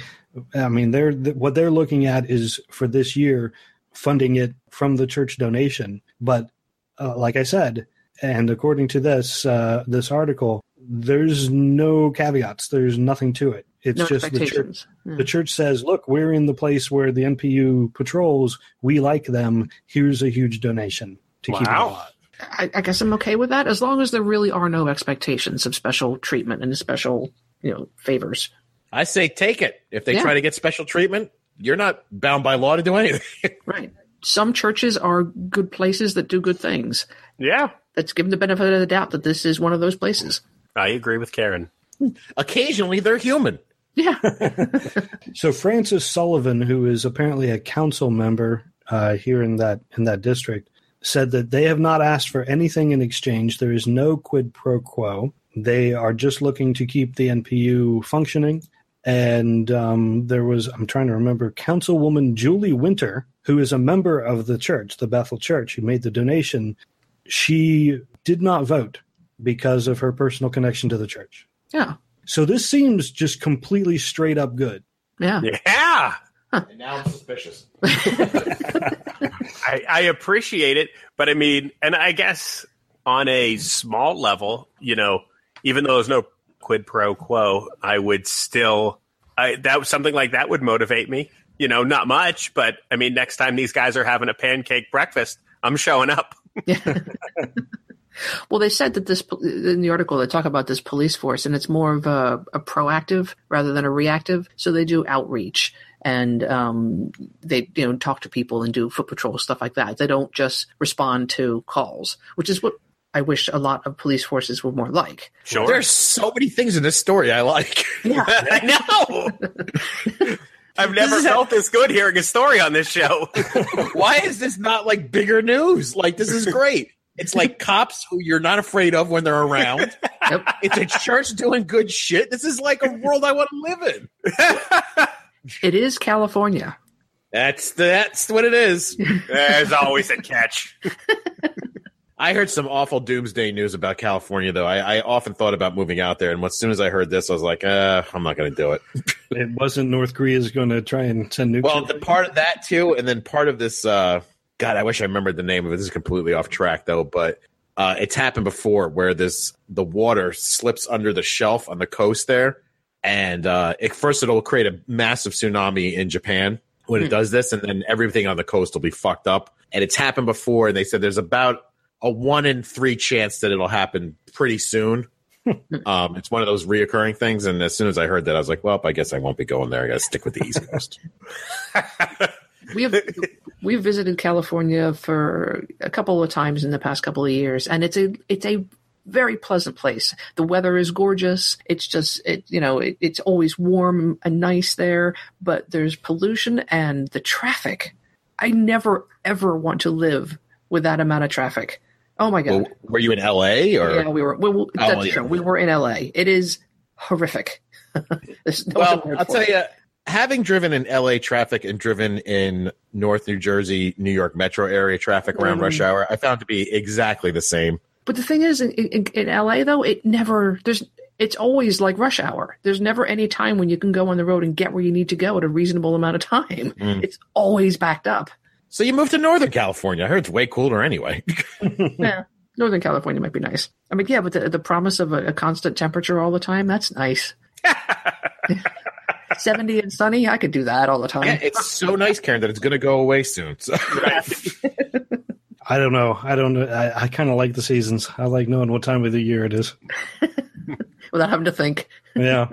I mean, they're th- what they're looking at is for this year funding it from the church donation. But uh, like I said, and according to this uh, this article, there's no caveats. There's nothing to it. It's no just the church. Yeah. The church says, "Look, we're in the place where the NPU patrols. We like them. Here's a huge donation to keep it Wow. alive." I, I guess I'm okay with that as long as there really are no expectations of special treatment and special you know favors. I say take it. If they Yeah. try to get special treatment, you're not bound by law to do anything. [LAUGHS] Right. Some churches are good places that do good things. Yeah, Let's give them the benefit of the doubt that this is one of those places. I agree with Karen. Occasionally, they're human. Yeah. [LAUGHS] So Francis Sullivan, who is apparently a council member uh, here in that in that district, said that they have not asked for anything in exchange. There is no quid pro quo. They are just looking to keep the NPU functioning. And um, there was, I'm trying to remember, Councilwoman Julie Winter, who is a member of the church, the Bethel Church, who made the donation. She did not vote because of her personal connection to the church. Yeah. So this seems just completely straight up good. Yeah. Yeah, And now I'm suspicious. [LAUGHS] I, I appreciate it, but I mean, and I guess on a small level, you know, even though there's no quid pro quo, I would still, I that something like that would motivate me. You know, not much, but I mean, next time these guys are having a pancake breakfast, I'm showing up. [LAUGHS] Well, they said that this in the article they talk about this police force, and it's more of a, a proactive rather than a reactive. So they do outreach and um, they you know talk to people and do foot patrol stuff like that. They don't just respond to calls, which is what I wish a lot of police forces were more like. Sure. There's so many things in this story I like. Yeah. [LAUGHS] I know. [LAUGHS] I've never is felt this good hearing a story on this show. [LAUGHS] Why is this not like bigger news? Like this is great. It's like [LAUGHS] cops who you're not afraid of when they're around. [LAUGHS] Yep. It's a church doing good shit. This is like a world I want to live in. It is California. That's that's what it is. There's always a catch. I heard some awful doomsday news about California, though. I, I often thought about moving out there, and as soon as I heard this, I was like, uh, I'm not going to do it. [LAUGHS] It wasn't North Korea's going to try and send nukes. Well, the part of that too, and then part of this. Uh, God, I wish I remembered the name of it. This is completely off track though, but uh, it's happened before where this the water slips under the shelf on the coast there, and uh, it, first it'll create a massive tsunami in Japan when it Hmm. does this, and then everything on the coast will be fucked up. And it's happened before, and they said there's about a one in three chance that it'll happen pretty soon. [LAUGHS] um, it's one of those reoccurring things, and as soon as I heard that, I was like, "Well, I guess I won't be going there. I got to stick with the East Coast." [LAUGHS] [LAUGHS] We have we've visited California for a couple of times in the past couple of years, and it's a it's a very pleasant place. The weather is gorgeous. It's just it you know it, it's always warm and nice there, but there's pollution and the traffic. I never ever want to live with that amount of traffic. Oh my god! well, were you in L.A. or? yeah, we were. We, we, that's well, yeah. true. We were in LA. It is horrific. [LAUGHS] No Well, I'll tell it. you, having driven in LA traffic and driven in North New Jersey, New York metro area traffic around Mm. rush hour, I found to be exactly the same. But the thing is, in, in, in LA though, it never there's it's always like rush hour. There's never any time when you can go on the road and get where you need to go at a reasonable amount of time. Mm. It's always backed up. So you moved to Northern California. I heard it's way cooler anyway. [LAUGHS] Yeah, Northern California might be nice. I mean, yeah, but the, the promise of a, a constant temperature all the time that's nice. [LAUGHS] 70 and sunny, I could do that all the time. Yeah, it's so nice, Karen, that it's going to go away soon. So. [LAUGHS] I don't know. I don't know. I, I kind of like the seasons. I like knowing what time of the year it is. Without having to think. Yeah.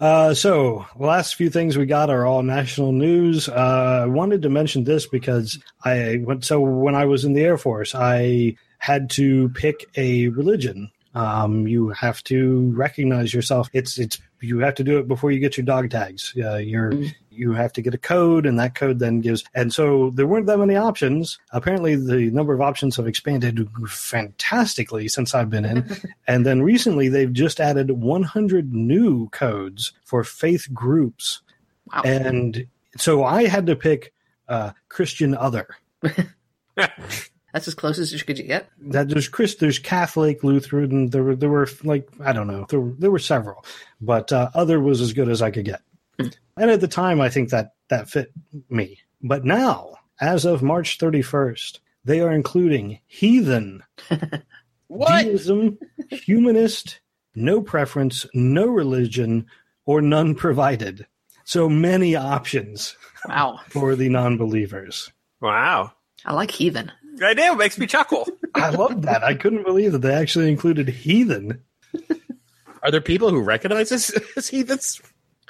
Uh, so last few things we got are all national news. Uh, I wanted to mention this because I went. So when I was in the Air Force, I had to pick a religion. Um, you have to recognize yourself. It's it's you have to do it before you get your dog tags. Uh, you're Mm. You have to get a code, and that code then gives. And so there weren't that many options. Apparently, the number of options have expanded fantastically since I've been in. [LAUGHS] and then recently, they've just added 100 new codes for faith groups. Wow. And so I had to pick uh, Christian other. [LAUGHS] That's as close as you could get. That there's Chris, there's Catholic, Lutheran. There were there were like I don't know, there were, there were several, but uh, other was as good as I could get. And at the time, I think that that fit me. But now, as of March 31st, they are including heathen, [LAUGHS] What? deism, humanist, no preference, no religion, or none provided. So many options Wow. [LAUGHS] for the non-believers. Wow. I like heathen. I do. It makes me chuckle. I love that. I couldn't believe that they actually included heathen. Are there people who recognize us [LAUGHS] as heathens?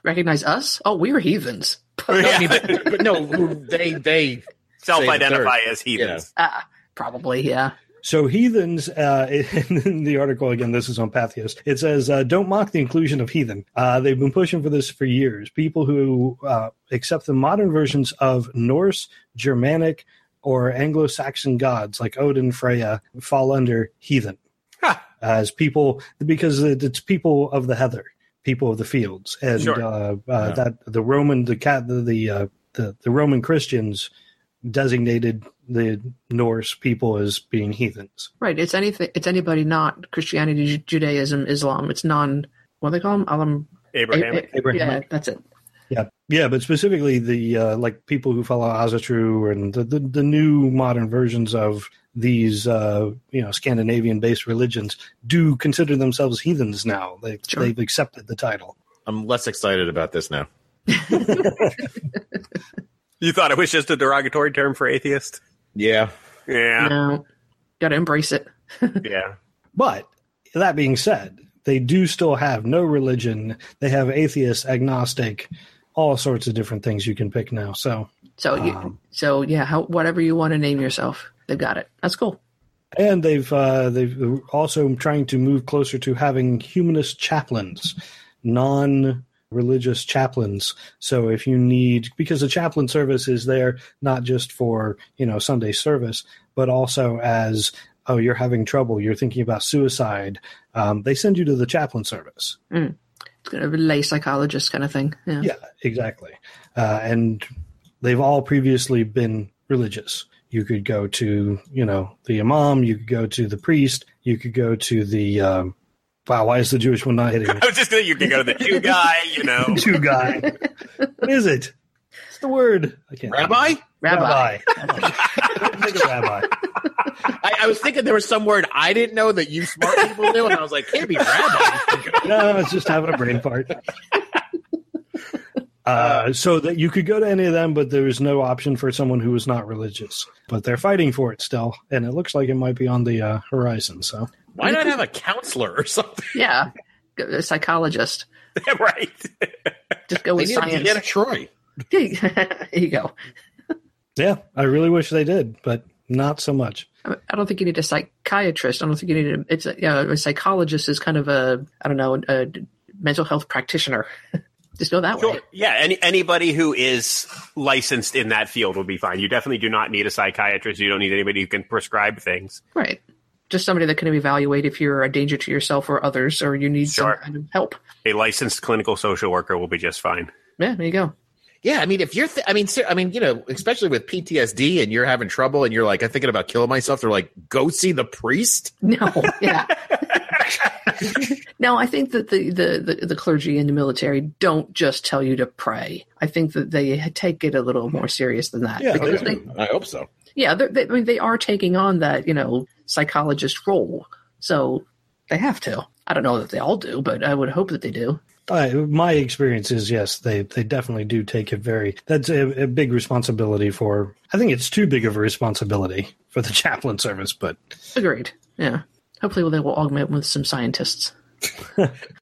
Recognize us? Oh, we're heathens. [LAUGHS] I mean, but, but no, they they self-identify that as heathens. Ah, probably, yeah. So heathens, uh, [LAUGHS] in the article again, this is on Patheos. It says, uh, "Don't mock the inclusion of heathen. Uh, they've been pushing for this for years. People who uh, accept the modern versions of Norse, Germanic, or Anglo-Saxon gods like Odin, Freya fall under heathen Huh. as people because it's people of the heather, people of the fields, and Sure. uh, uh, Yeah. that the Roman, the cat, the the, uh, the the Roman Christians designated the Norse people as being heathens. Right. It's anything. It's anybody not Christianity, Judaism, Islam. It's non. What do they call them? Alam. Abrahamic. A- a- Abrahamic. Yeah, that's it. Yeah, yeah, but specifically the uh, like people who follow Asatru and the, the the new modern versions of these uh, you know Scandinavian based religions do consider themselves heathens now. They Sure. they've accepted the title. I'm less excited about this now. [LAUGHS] You thought it was just a derogatory term for atheist? Yeah. Yeah. No, got to embrace it. [LAUGHS] Yeah. But that being said, they do still have no religion. They have atheist, agnostic, all sorts of different things you can pick now. So So, you, Um, so yeah, how, whatever you want to name yourself, they've got it. That's cool. And they've uh, they've also trying to move closer to having humanist chaplains, non-religious chaplains. So if you need, because the chaplain service is there not just for you know Sunday service, but also as oh you're having trouble, you're thinking about suicide, um, they send you to the chaplain service. It's kind of a lay psychologist kind of thing. Yeah. Yeah, exactly. Uh, and they've all previously been religious. You could go to, you know, the imam. You could go to the priest. You could go to the. Um, wow, why is the Jewish one not hitting me? [LAUGHS] I was just gonna you can go to the Jew guy, you know. [LAUGHS] Jew guy. [LAUGHS] what is it? It's the word. I can't. Rabbi? Rabbi. Rabbi. Think of rabbi. I, I was thinking there was some word I didn't know that you smart people knew, and I was like, can't be rabbi. No, it's just having a brain fart. Uh, so that you could go to any of them, but there was no option for someone who was not religious. But they're fighting for it still, and it looks like it might be on the uh, horizon. So Why not have a counselor or something? Yeah. A psychologist. [LAUGHS] right. Just go with need science. Deanna Troi. [LAUGHS] there you go. yeah, I really wish they did, but not so much. I I don't think you need a psychiatrist. I don't think you need a. It's a, you know, a psychologist is kind of a I don't know a, mental health practitioner. [LAUGHS] Just go that way. Yeah, any anybody who is licensed in that field will be fine. You definitely do not need a psychiatrist. You don't need anybody who can prescribe things. Right. Just somebody that can evaluate if you're a danger to yourself or others, or you need Sure. some kind of help. A licensed clinical social worker will be just fine. Yeah, there you go. Yeah, I mean, if you're, th- I mean, ser- I mean, you know, especially with PTSD, and you're having trouble, and you're like, I'm thinking about killing myself. They're like, go see the priest. No, yeah. [LAUGHS] [LAUGHS] no, I think that the, the, the, the clergy and the military don't just tell you to pray. I think that they take it a little more serious than that. Yeah, they, I hope so. yeah, they're- I mean, they are taking on that, you know, psychologist role. So They have to. I don't know that they all do, but I would hope that they do. Uh, my experience is yes, they they definitely do take it very. That's a, a big responsibility for. I think it's too big of a responsibility for the [LAUGHS] chaplain service, but Agreed. Yeah. Hopefully they will augment with some scientists.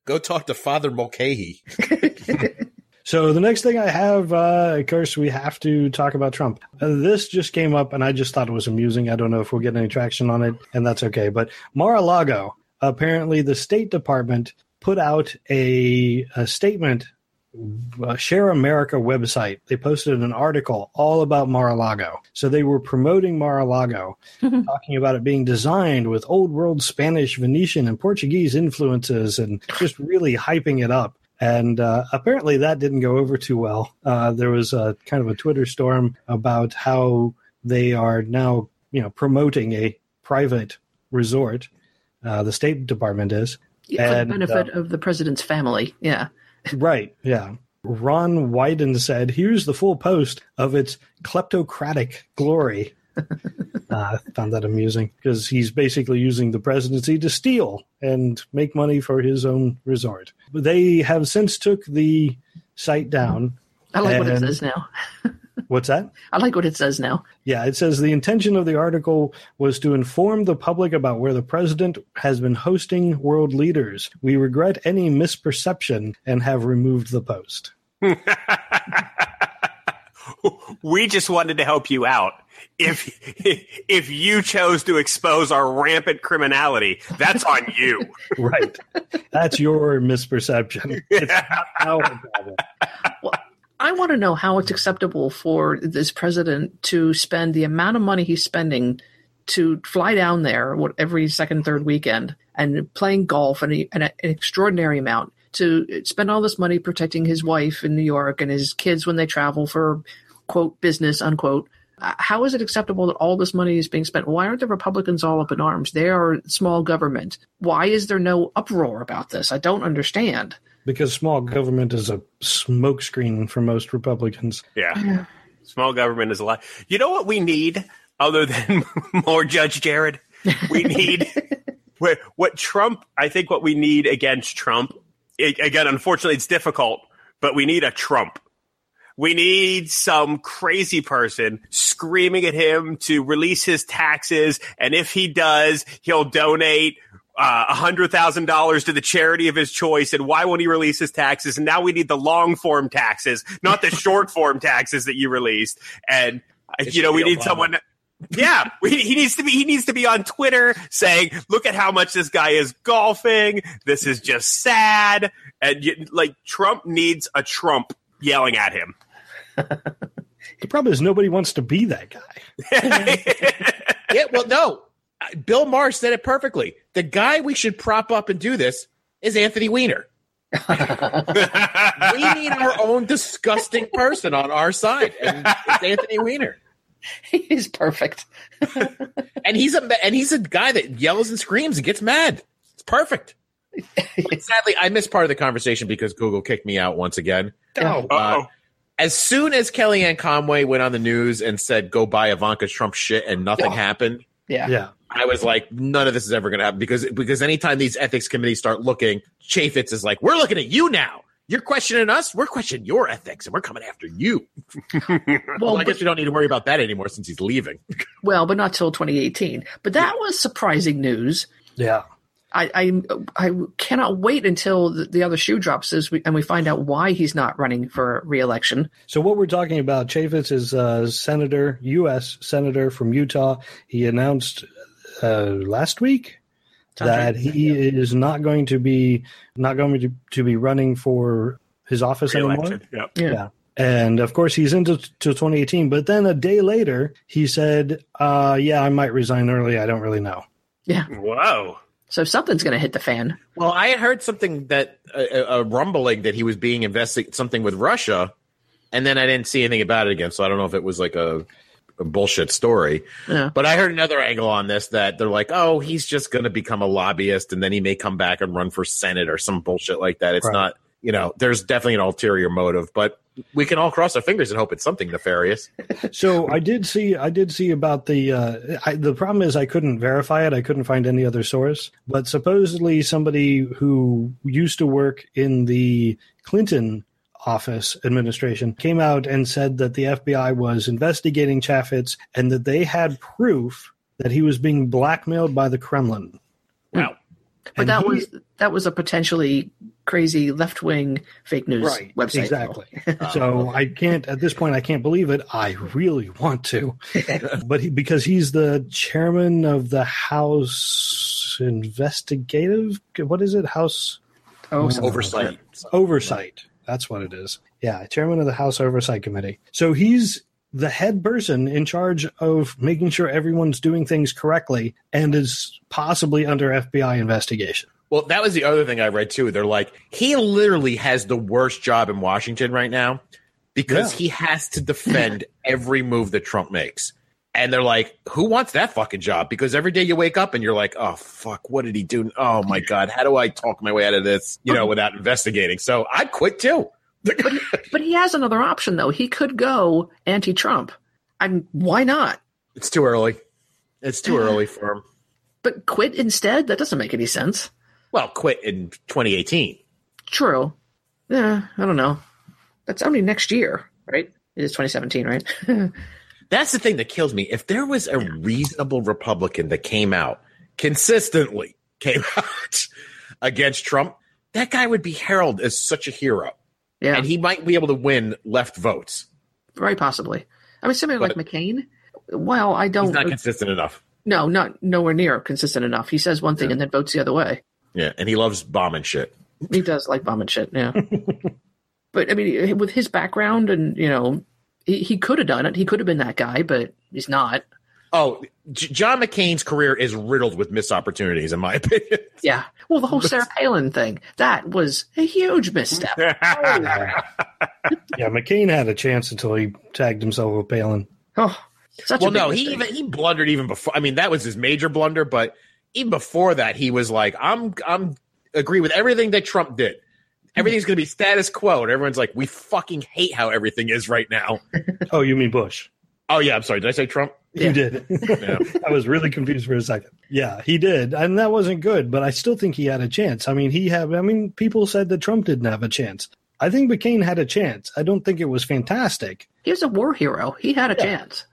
Go talk to Father Mulcahy. [LAUGHS] So the next thing I have, uh, of course, we have to talk about Trump. Uh, this just came up, and I just thought it was amusing. I don't know if we'll get any traction on it, and that's okay. But Mar-a-Lago, apparently, the State Department put out a, a statement. Uh, Share America website. They posted an article all about Mar-a-Lago. So they were promoting Mar-a-Lago, [LAUGHS] talking about it being designed with old world Spanish, Venetian, and Portuguese influences, and just really hyping it up. And uh, apparently that didn't go over too well. Uh, there was a kind of a Twitter storm about how they are now, you know, promoting a private resort. Uh, the State Department is Yeah, for And, the benefit of the president's family. Yeah. Right. Yeah. Ron Wyden said, "Here's the full post of its kleptocratic glory." [LAUGHS] uh, I found that amusing because he's basically using the presidency to steal and make money for his own resort. They have since took the site down. I like what it says now. [LAUGHS] What's that? I like what it says now. Yeah, it says the intention of the article was to inform the public about where the president has been hosting world leaders. We regret any misperception and have removed the post. [LAUGHS] we just wanted to help you out. If [LAUGHS] if you chose to expose our rampant criminality, that's on you. [LAUGHS] Right. That's your misperception. It's not our problem. I want to know how it's acceptable for this president to spend the amount of money he's spending to fly down there what, every second, third weekend and playing golf and an extraordinary amount to spend all this money protecting his wife in New York and his kids when they travel for quote business unquote. Uh, How is it acceptable that all this money is being spent? Why aren't the Republicans all up in arms? They are small government. Why is there no uproar about this? I don't understand. Because small government is a smokescreen for most Republicans. Yeah. Small government is a lot. You know what we need other than [LAUGHS] more Judge Jared? We need [LAUGHS] what, what Trump, I think what we need against Trump, a- again, unfortunately, it's difficult, but we need a Trump. We need some crazy person screaming at him to release his taxes. And if he does, he'll donate uh, a hundred thousand dollars to the charity of his choice. And why won't he release his taxes? And now we need the long form taxes, not the short [LAUGHS] form taxes that you released. And It you know, we need Obama. someone. Yeah, we, he needs to be. He needs to be on Twitter saying, "Look at how much this guy is golfing. This is just sad." And you, like Trump needs a Trump yelling at him. [LAUGHS] The problem is nobody wants to be that guy. [LAUGHS] yeah, well, no. Uh, Bill Maher said it perfectly. The guy we should prop up and do this is Anthony Weiner. [LAUGHS] we need our own disgusting person on our side, and it's Anthony Weiner. He is perfect. And he's a and he's a guy that yells and screams and gets mad. It's perfect. But [LAUGHS] sadly, I missed part of the conversation because Google kicked me out once again. Yeah. Uh-oh. As soon as Kellyanne Conway went on the news and said, "Go buy Ivanka Trump shit," and nothing Oh. happened, Yeah. Yeah. I was like, none of this is ever going to happen because because anytime these ethics committees start looking, Chaffetz is like, we're looking at you now. You're questioning us. We're questioning your ethics, and we're coming after you. [LAUGHS] Well, Well, I but, guess we don't need to worry about that anymore since he's leaving. [LAUGHS] well, but not till 2018. But that was surprising news. Yeah. I, I I cannot wait until the, the other shoe drops as we, and we find out why he's not running for reelection. So what we're talking about, Chaffetz is a senator, U.S. senator from Utah. He announced uh, last week Sounds that right. he is not going to be not going to, to be running for his office anymore. Yep. Yeah. Yeah. And of course, he's into to 2018. But then a day later, he said, uh, "Yeah, I might resign early. I don't really know." Yeah. Wow. So something's going to hit the fan. Well, I had heard something that a, a rumbling that he was being investigated something with Russia, and then I didn't see anything about it again. So I don't know if it was like a, a bullshit story. Yeah. But I heard another angle on this that they're like, oh, he's just going to become a lobbyist, and then he may come back and run for senate or some bullshit like that. It's Right. not, you know, there's definitely an ulterior motive, but we can all cross our fingers and hope it's something nefarious. [LAUGHS] So I did see, I did see about the. Uh, I, the problem is I couldn't verify it. I couldn't find any other source. But supposedly somebody who used to work in the Clinton office administration came out and said that the FBI was investigating Chaffetz and that they had proof that he was being blackmailed by the Kremlin. Wow. But And that he- was that was a potentially crazy left wing fake news right website. exactly [LAUGHS] so i can't at this point i can't believe it i really want to [LAUGHS] but he, because he's the chairman of the house investigative what is it house Oh, something Oversight. oversight that's what it is yeah chairman of the house oversight committee so he's the head person in charge of making sure everyone's doing things correctly and is possibly under fbi investigation Well, that was the other thing I read too. They're like, he literally has the worst job in Washington right now because Yeah. he has to defend every move that Trump makes. And they're like, who wants that fucking job? Because every day you wake up and you're like, oh, fuck, what did he do? Oh, my God, how do I talk my way out of this, you know, [LAUGHS] without investigating? So I'd quit too. But he has another option though. He could go anti-Trump. I'm why not? it's too early. It's too early for him. But quit instead? That doesn't make any sense. Well, quit in 2018. True. Yeah, I don't know. That's only next year, right? It is 2017, right? [LAUGHS] That's the thing that kills me. If there was a reasonable Republican that came out consistently, came [LAUGHS] out against Trump, that guy would be heralded as such a hero, yeah, and he might be able to win left votes. very possibly. I mean, somebody like McCain. Well, I don't. not consistent enough. no, not nowhere near consistent enough. He says one thing and then votes the other way. Yeah, and he loves bombing shit. He does like bombing shit, yeah. [LAUGHS] but I mean, with his background and you know, he, he could have done it. He could have been that guy, but he's not. Oh, J- John McCain's career is riddled with missed opportunities, in my [LAUGHS] opinion. Yeah. Well, the whole Sarah Palin thing that was a huge misstep. Oh, [LAUGHS] yeah mccain had a chance until he tagged himself with palin oh, such well, a big no, he even he blundered even before. I mean, that was his major blunder, but even before that, he was like, "I'm I'm agree with everything that Trump did. Everything's going to be status quo." And everyone's like, "We fucking hate how everything is right now." [LAUGHS] oh you mean bush oh yeah, I'm sorry. Did I say Trump? You did. Yeah. [LAUGHS] [LAUGHS] I was really confused for a second. Yeah, he did. And that wasn't good, but I still think he had a chance. I mean, he had, I mean, people said that Trump didn't have a chance. I think McCain had a chance. I don't think it was fantastic. He was a war hero. He had a chance.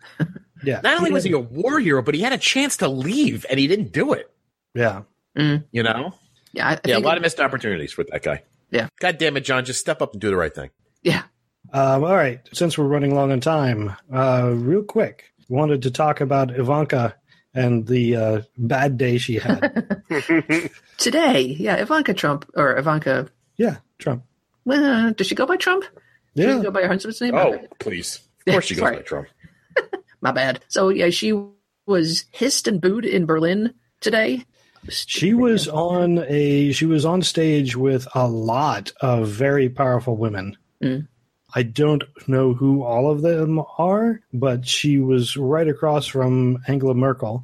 Yeah. Not only was had- he a war hero, but he had a chance to leave, and he didn't do it. Yeah. Mm. You know? Yeah, I, I Yeah, a think- lot of missed opportunities with that guy. Yeah. God damn it, John! Just step up and do the right thing. yeah. Um, all right. Since we're running long on time, uh, real quick, wanted to talk about Ivanka and the uh, bad day she had. [LAUGHS] [LAUGHS] Today, yeah, Ivanka Trump or Ivanka. yeah, Trump. Well, does she go by Trump? Does Yeah. she go by her husband's name? Oh, please! Of course, she goes by Trump. [LAUGHS] My bad. So yeah, she was hissed and booed in Berlin today. She was on a she was on stage with a lot of very powerful women. Mm. I don't know who all of them are, but she was right across from Angela Merkel.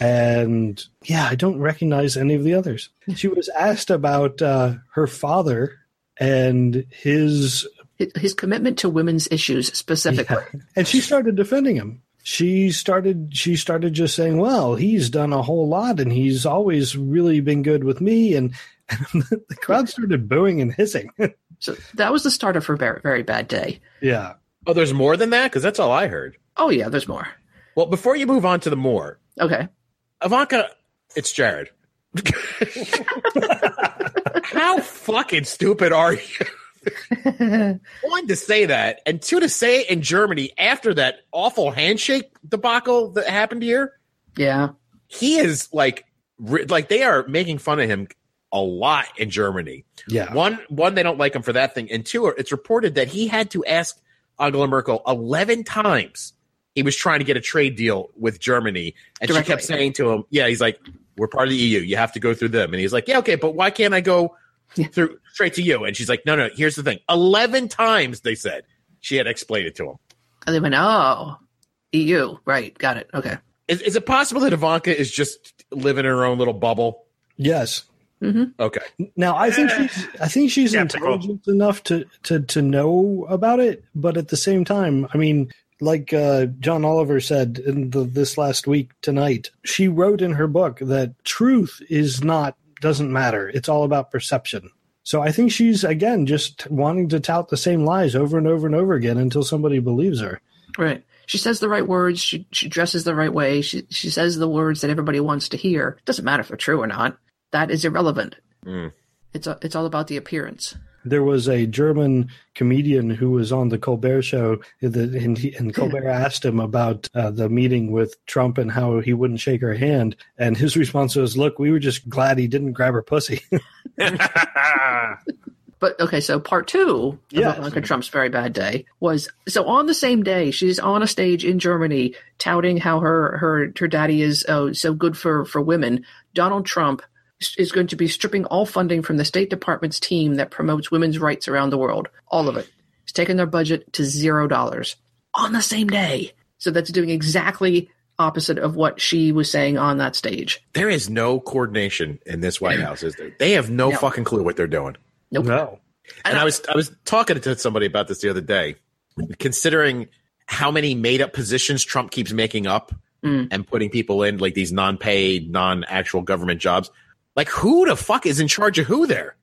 And yeah, I don't recognize any of the others. She was asked about uh, her father and his His- His commitment to women's issues specifically. and she started defending him. She started she started just saying, "Well, he's done a whole lot and he's always really been good with me." And, and [LAUGHS] the crowd started booing and hissing. [LAUGHS] So that was the start of her very, very bad day. yeah. Oh, there's more than that because that's all I heard. Oh yeah, there's more. Well, before you move on to the more, Okay. Ivanka, it's Jared. [LAUGHS] How fucking stupid are you? [LAUGHS] One to say that, and two to say it in Germany after that awful handshake debacle that happened here. Yeah. He is like, like they are making fun of him a lot in Germany. Yeah. One, one, they don't like him for that thing, and two, it's reported that he had to ask Angela Merkel eleven times. He was trying to get a trade deal with Germany, and she kept saying to him, "Yeah, he's like, we're part of the EU. You have to go through them." And he's like, "Yeah, okay, but why can't I go Yeah. through straight to you?" And she's like, "No, no. Here's the thing. Eleven times they said she had explained it to him. And they went, oh, EU. Right. Got it. Okay. Is, is it possible that Ivanka is just living in her own little bubble? Yes. Okay. Now, I think she's I think she's Skeptical. intelligent enough to, to to know about it, but at the same time, I mean, like uh, John Oliver said in the, this last week tonight, she wrote in her book that truth is not doesn't matter. It's all about perception. So I think she's again just wanting to tout the same lies over and over and over again until somebody believes her. Right. She says the right words. She she dresses the right way. She she says the words that everybody wants to hear. Doesn't matter if they're true or not. That is irrelevant. Mm. It's a, it's all about the appearance. There was a German comedian who was on the Colbert Show, and, he, and Colbert asked him about uh, the meeting with Trump and how he wouldn't shake her hand, and his response was, "Look, we were just glad he didn't grab her pussy." [LAUGHS] But okay, so part two Yes. of Ivanka Trump's very bad day was so on the same day she's on a stage in Germany touting how her her her daddy is oh, so good for for women. Donald Trump is going to be stripping all funding from the State Department's team that promotes women's rights around the world, all of it. He's taken their budget to zero dollars on the same day. So that's doing exactly opposite of what she was saying on that stage. There is no coordination in this White House, is there? They have no, No. fucking clue what they're doing. Nope. no, And I was I was talking to somebody about this the other day, considering how many made up positions Trump keeps making up Mm. and putting people in like these non paid, non actual government jobs. Like who the fuck is in charge of who there?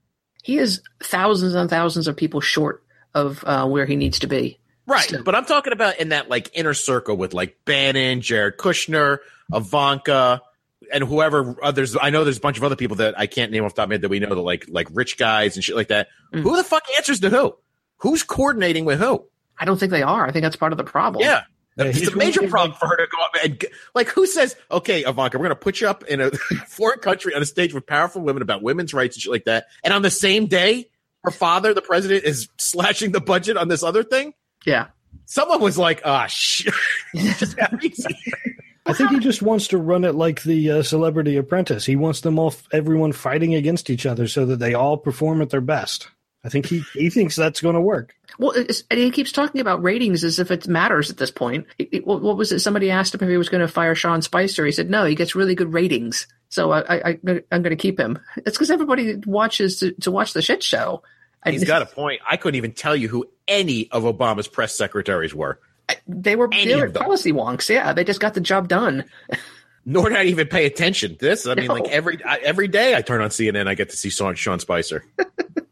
He is thousands and thousands of people short of uh, where he needs to be. Right. Still. But I'm talking about in that like inner circle with like Bannon, Jared Kushner, Ivanka, and whoever others. I know there's a bunch of other people that I can't name off the top of my head that we know that like like rich guys and shit like that. Mm. Who the fuck answers to who? Who's coordinating with who? I don't think they are. I think that's part of the problem. Yeah. Yeah, it's a major really problem for her to go up and like who says, okay, Ivanka, we're going to put you up in a [LAUGHS] foreign country on a stage with powerful women about women's rights and shit like that. And on the same day, her father, the president, is [LAUGHS] slashing the budget on this other thing. Yeah. Someone was like, ah, shit. [LAUGHS] Just have easy. I think he just wants to run it like the uh, Celebrity Apprentice. He wants them all, everyone fighting against each other, so that they all perform at their best. I think he he thinks that's going to work. Well, it's, and he keeps talking about ratings as if it matters at this point. He- he- what what was it? Somebody asked him if he was going to fire Sean Spicer. He said, no, he gets really good ratings. So I, I, I, I'm going to keep him. It's because everybody watches to, to watch the shit show. And He's got a point. I couldn't even tell you who any of Obama's press secretaries were, They were, any they were policy wonks. Yeah, they just got the job done. nor did I even pay attention to this. I mean, No. like every I, every day I turn on CNN, I get to see Sean, Sean Spicer. [LAUGHS]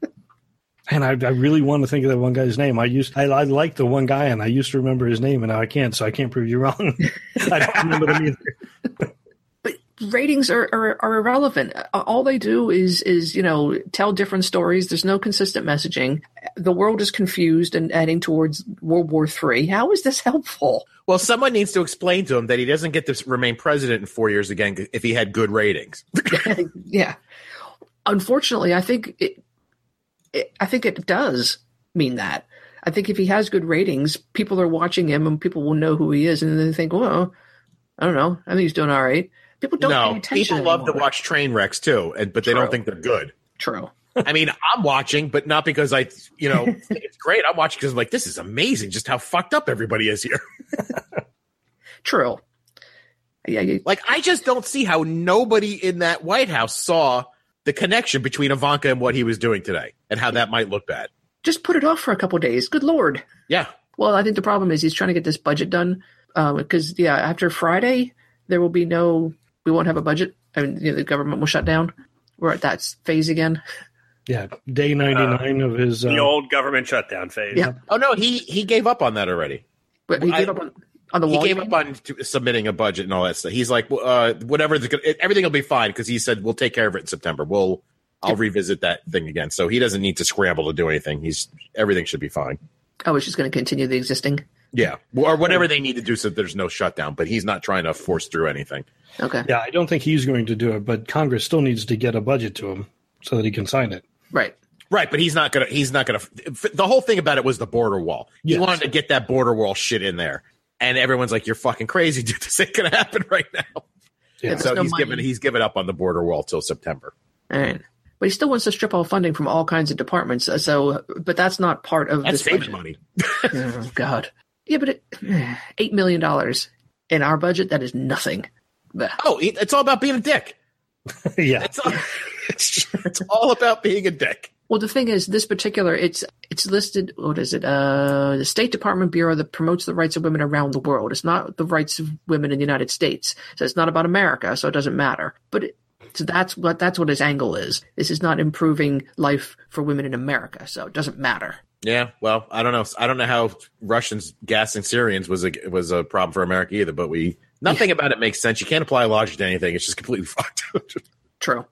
And I, I really want to think of that one guy's name. I used I, I like the one guy, and I used to remember his name, and now I can't, so I can't prove you wrong. [LAUGHS] I don't remember them either. [LAUGHS] but ratings are, are, are irrelevant. Uh, All they do is is you know tell different stories. There's no consistent messaging. The world is confused and heading towards World War Three. How is this helpful? Well, someone needs to explain to him that he doesn't get to remain president in four years again if he had good ratings. [LAUGHS] yeah. Unfortunately, I think it, it. I think it does mean that. I think if he has good ratings, people are watching him, and people will know who he is, and they think, "Well, I don't know. I think he's doing all right." People don't pay no, attention. people love to watch train wrecks too, and but they don't think they're good. True. I mean, I'm watching, but not because I, you know, [LAUGHS] think it's great. I'm watching because I'm like, this is amazing, just how fucked up everybody is here. [LAUGHS] True. Yeah. You, Like, I just don't see how nobody in that White House saw the connection between Ivanka and what he was doing today, and how that might look bad. just put it off for a couple days. Good lord. Yeah, Well, I think the problem is he's trying to get this budget done because yeah, after Friday there will be no. We won't have a budget. I mean, you know, the government will shut down. We're at that phase again. Yeah, day ninety nine of his. Uh, the old government shutdown phase. Yeah. Oh no, he he gave up on that already. But he I- gave up on, on the He wall. gave up on t- submitting a budget and all that stuff. He's like, well, uh, whatever, the, everything will be fine because he said we'll take care of it in September. We'll I'll revisit that thing again. So he doesn't need to scramble to do anything. He's everything should be fine. Oh, was just going to continue the existing. Yeah, or whatever they need to do so there's no shutdown. But he's not trying to force through anything. Okay. yeah, I don't think he's going to do it, but Congress still needs to get a budget to him so that he can sign it. Right. Right, but he's not gonna. He's not gonna. The whole thing about it was the border wall. He Yes. wanted to get that border wall shit in there, and everyone's like, "You're fucking crazy, [LAUGHS] dude. This ain't gonna happen right now." Yeah. There's so no he's money. given he's given up on the border wall till September. All right. But he still wants to strip all funding from all kinds of departments. uh, So, but that's not part of That's this budget. money. [LAUGHS] Oh God. Yeah, but it, [SIGHS] eight million dollars in our budget—that is nothing. Oh, it's all about being a dick. [LAUGHS] yeah, It's all, it's, it's all about being a dick. Well, the thing is, this particular it's it's listed. What is it? Uh, the State Department bureau that promotes the rights of women around the world. It's not the rights of women in the United States. So it's not about America. So it doesn't matter. But it, so that's what that's what his angle is. This is not improving life for women in America. So it doesn't matter. Yeah, well, I don't know. I don't know how Russians gassing Syrians was a was a problem for America either. But we nothing about it makes sense. You can't apply logic to anything. It's just completely [LAUGHS] fucked. True.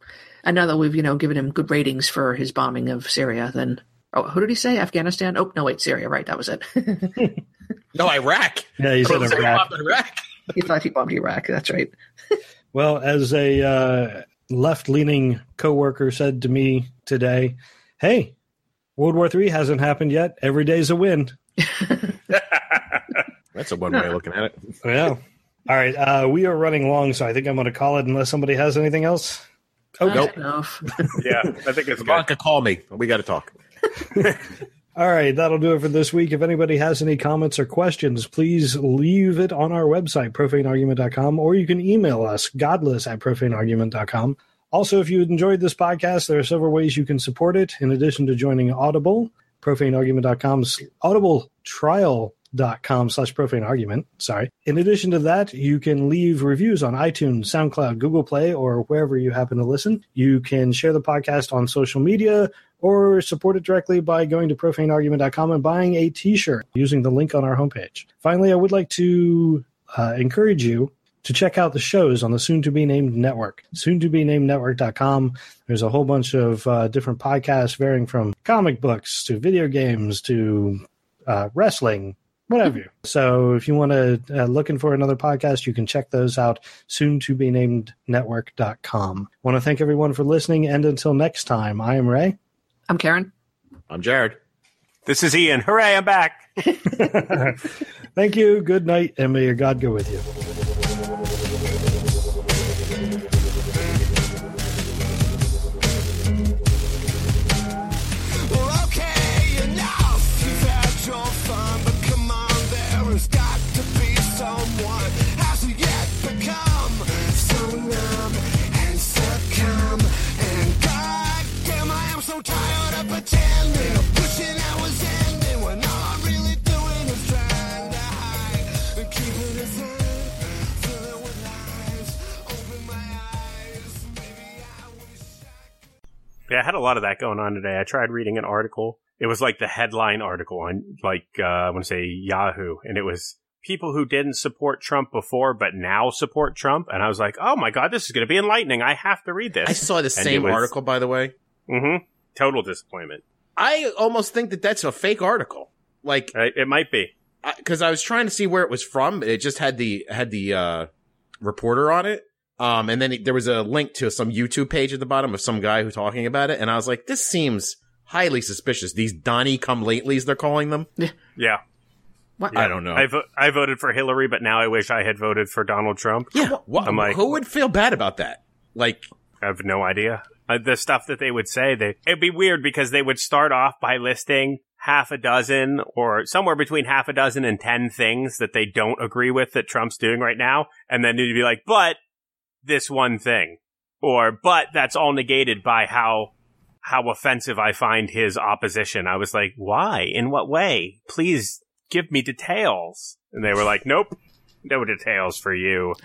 And now that we've you know given him good ratings for his bombing of Syria, then oh, who did he say? Afghanistan? Oh no, wait, Syria. Right, that was it. [LAUGHS] no, Iraq. Yeah, he said Iraq. bomb Iraq. [LAUGHS] he thought he bombed Iraq. That's right. [LAUGHS] Well, as a uh, left-leaning coworker said to me today, "Hey, World War III hasn't happened yet. Every day's a win." That's a one way of looking at it. Yeah. All right. Uh, we are running long, so I think I'm going to call it unless somebody has anything else. Oh, That's enough. [LAUGHS] Yeah, I think it's good. Ivanka, call me. We got to talk. [LAUGHS] All right, that'll do it for this week. If anybody has any comments or questions, please leave it on our website, profaneargument.com, or you can email us, godless at profaneargument.com. Also, if you enjoyed this podcast, there are several ways you can support it. In addition to joining Audible, profaneargument.com, audibletrial.com slash profane argument. Sorry. In addition to that, you can leave reviews on iTunes, SoundCloud, Google Play, or wherever you happen to listen. You can share the podcast on social media or support it directly by going to profaneargument.com and buying a t-shirt using the link on our homepage. Finally, I would like to uh, encourage you to check out the shows on the soon to be named network, soon to be named network.com. There's a whole bunch of uh, different podcasts varying from comic books to video games to uh, wrestling, whatever. so if you want to uh, looking for another podcast, you can check those out soon to be named network.com. Want to thank everyone for listening and until next time, I am Ray. I'm Karen. I'm Jared. This is Ian. Hooray, I'm back. [LAUGHS] [LAUGHS] Thank you. Good night, and may your God go with you. Yeah, I had a lot of that going on today. I tried reading an article. It was like the headline article on, like, uh, I want to say Yahoo, and it was people who didn't support Trump before but now support Trump. And I was like, oh my god, this is going to be enlightening. I have to read this. I saw the And same was- article, by the way. Mm-hmm. Total disappointment. I almost think that that's a fake article. Like, Uh, It might be. because I was trying to see where it was from. It just had the had the uh, reporter on it. Um, and then it- there was a link to some YouTube page at the bottom of some guy who talking about it, and I was like, this seems highly suspicious. These Donnie come latelys, they're calling them. Yeah. What? I don't know. I, vo- I voted for Hillary, but now I wish I had voted for Donald Trump. yeah, wha- I'm like- who would feel bad about that? Like, I have no idea. Uh, the stuff that they would say, they it'd be weird because they would start off by listing half a dozen or somewhere between half a dozen and ten things that they don't agree with that Trump's doing right now, and then you'd be like, but this one thing, or but that's all negated by how how offensive I find his opposition. I was like, why? In what way? Please give me details. And they were like, nope, no details for you. [LAUGHS]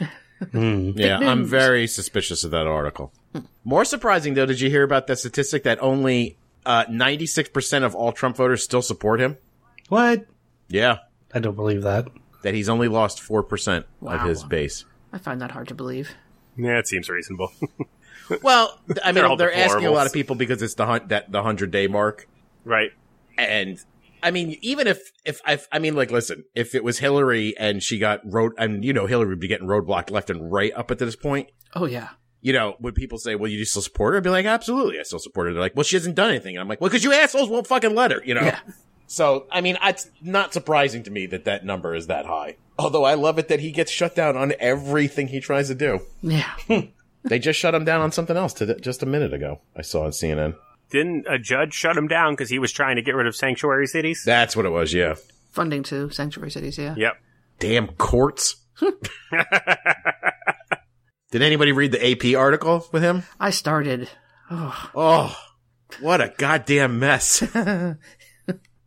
Hmm. yeah, I'm very suspicious of that article. More surprising though, did you hear about that statistic that only uh, 96% of all Trump voters still support him? What? Yeah, I don't believe that. that he's only lost 4% of his base. I find that hard to believe. Yeah, it seems reasonable. [LAUGHS] Well, I [LAUGHS] mean, They're they're asking a lot of people because it's the hun- that the hundred day mark, right. and I mean, even if if I, I mean, like, listen, if it was Hillary and she got road, and you know, Hillary would be getting roadblocked left and right up at this point. Oh yeah. You know, would people say, "Well, you still support her?" I'd be like, "Absolutely, I still support her." They're like, "Well, she hasn't done anything," and I'm like, "Well, because you assholes won't fucking let her," you know. Yeah. So, I mean, it's not surprising to me that that number is that high. Although I love it that he gets shut down on everything he tries to do. Yeah. [LAUGHS] They just shut him down on something else to just a minute ago. I saw on CNN. Didn't a judge shut him down because he was trying to get rid of sanctuary cities? That's what it was. Yeah. Funding to sanctuary cities. Yeah. Yep. Damn courts. [LAUGHS] Did anybody read the AP article with him? I started. Oh, Oh, what a goddamn mess. [LAUGHS]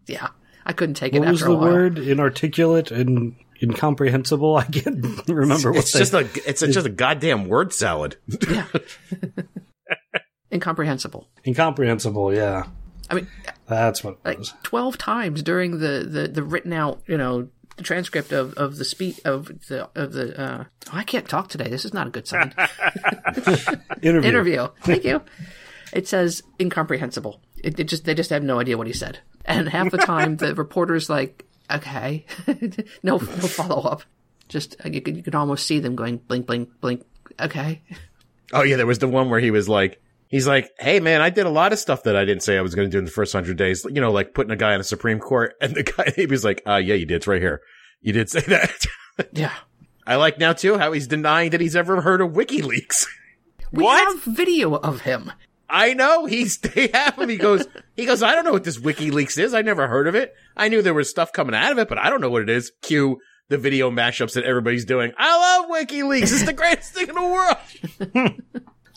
yeah. I couldn't take it What was the a while. word? Inarticulate and incomprehensible. I can't [LAUGHS] remember what it's they. just a it's a, just a goddamn word salad. Yeah. [LAUGHS] Incomprehensible. incomprehensible. Yeah, I mean, that's what it like was. 12 times during the, the, the written out, you know, the transcript of, of the speech of the, of the, uh, oh, I can't talk today. This is not a good sign. [LAUGHS] Interview. Interview. Thank you. It says incomprehensible. It, it just, they just have no idea what he said. And half the time the [LAUGHS] reporter's like, okay, [LAUGHS] no, no follow up. Just, uh, you could, you could almost see them going blink, blink, blink. Okay. Oh yeah, there was the one where he was like, he's like, "Hey man, I did a lot of stuff that I didn't say I was going to do in the first hundred days. You know, like putting a guy on the Supreme Court." [LAUGHS] And the guy, he was like, "Uh, yeah, you did. It's right here. You did say that." Yeah. I like now too how he's denying that he's ever heard of WikiLeaks. We What? have video of him. I know he's [LAUGHS] they have him. He goes, he goes. I don't know what this WikiLeaks is. I never heard of it. I knew there was stuff coming out of it, but I don't know what it is. Cue the video mashups that everybody's doing. I love WikiLeaks. It's the [LAUGHS] greatest thing in the world. [LAUGHS]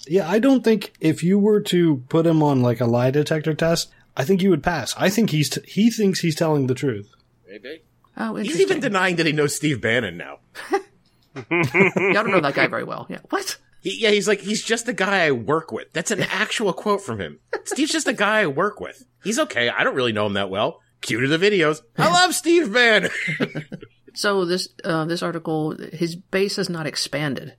Yeah, I don't think if you were to put him on like a lie detector test, I think you would pass. I think he's t- he thinks he's telling the truth. Maybe. Oh, He's even denying that he knows Steve Bannon now. Yeah, I don't know that guy very well. Yeah. What? He, yeah, he's like, he's just a guy I work with. That's an actual quote from him. Steve's just a guy I work with. He's okay. I don't really know him that well. Cue to the videos. I love Steve Bannon. So this uh, this article, his base has not expanded.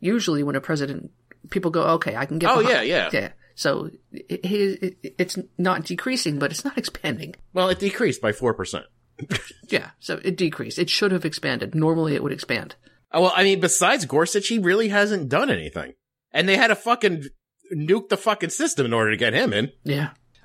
Usually, when a president, people go, "Okay, I can get." Oh, behind- yeah, yeah. yeah. So it, it, it- it's not decreasing, but it's not expanding. well, it decreased by 4%. Yeah, so it decreased. It should have expanded. Normally, it would expand. Oh, well, I mean, besides Gorsuch, he really hasn't done anything. And they had to fucking nuke the fucking system in order to get him in. Yeah,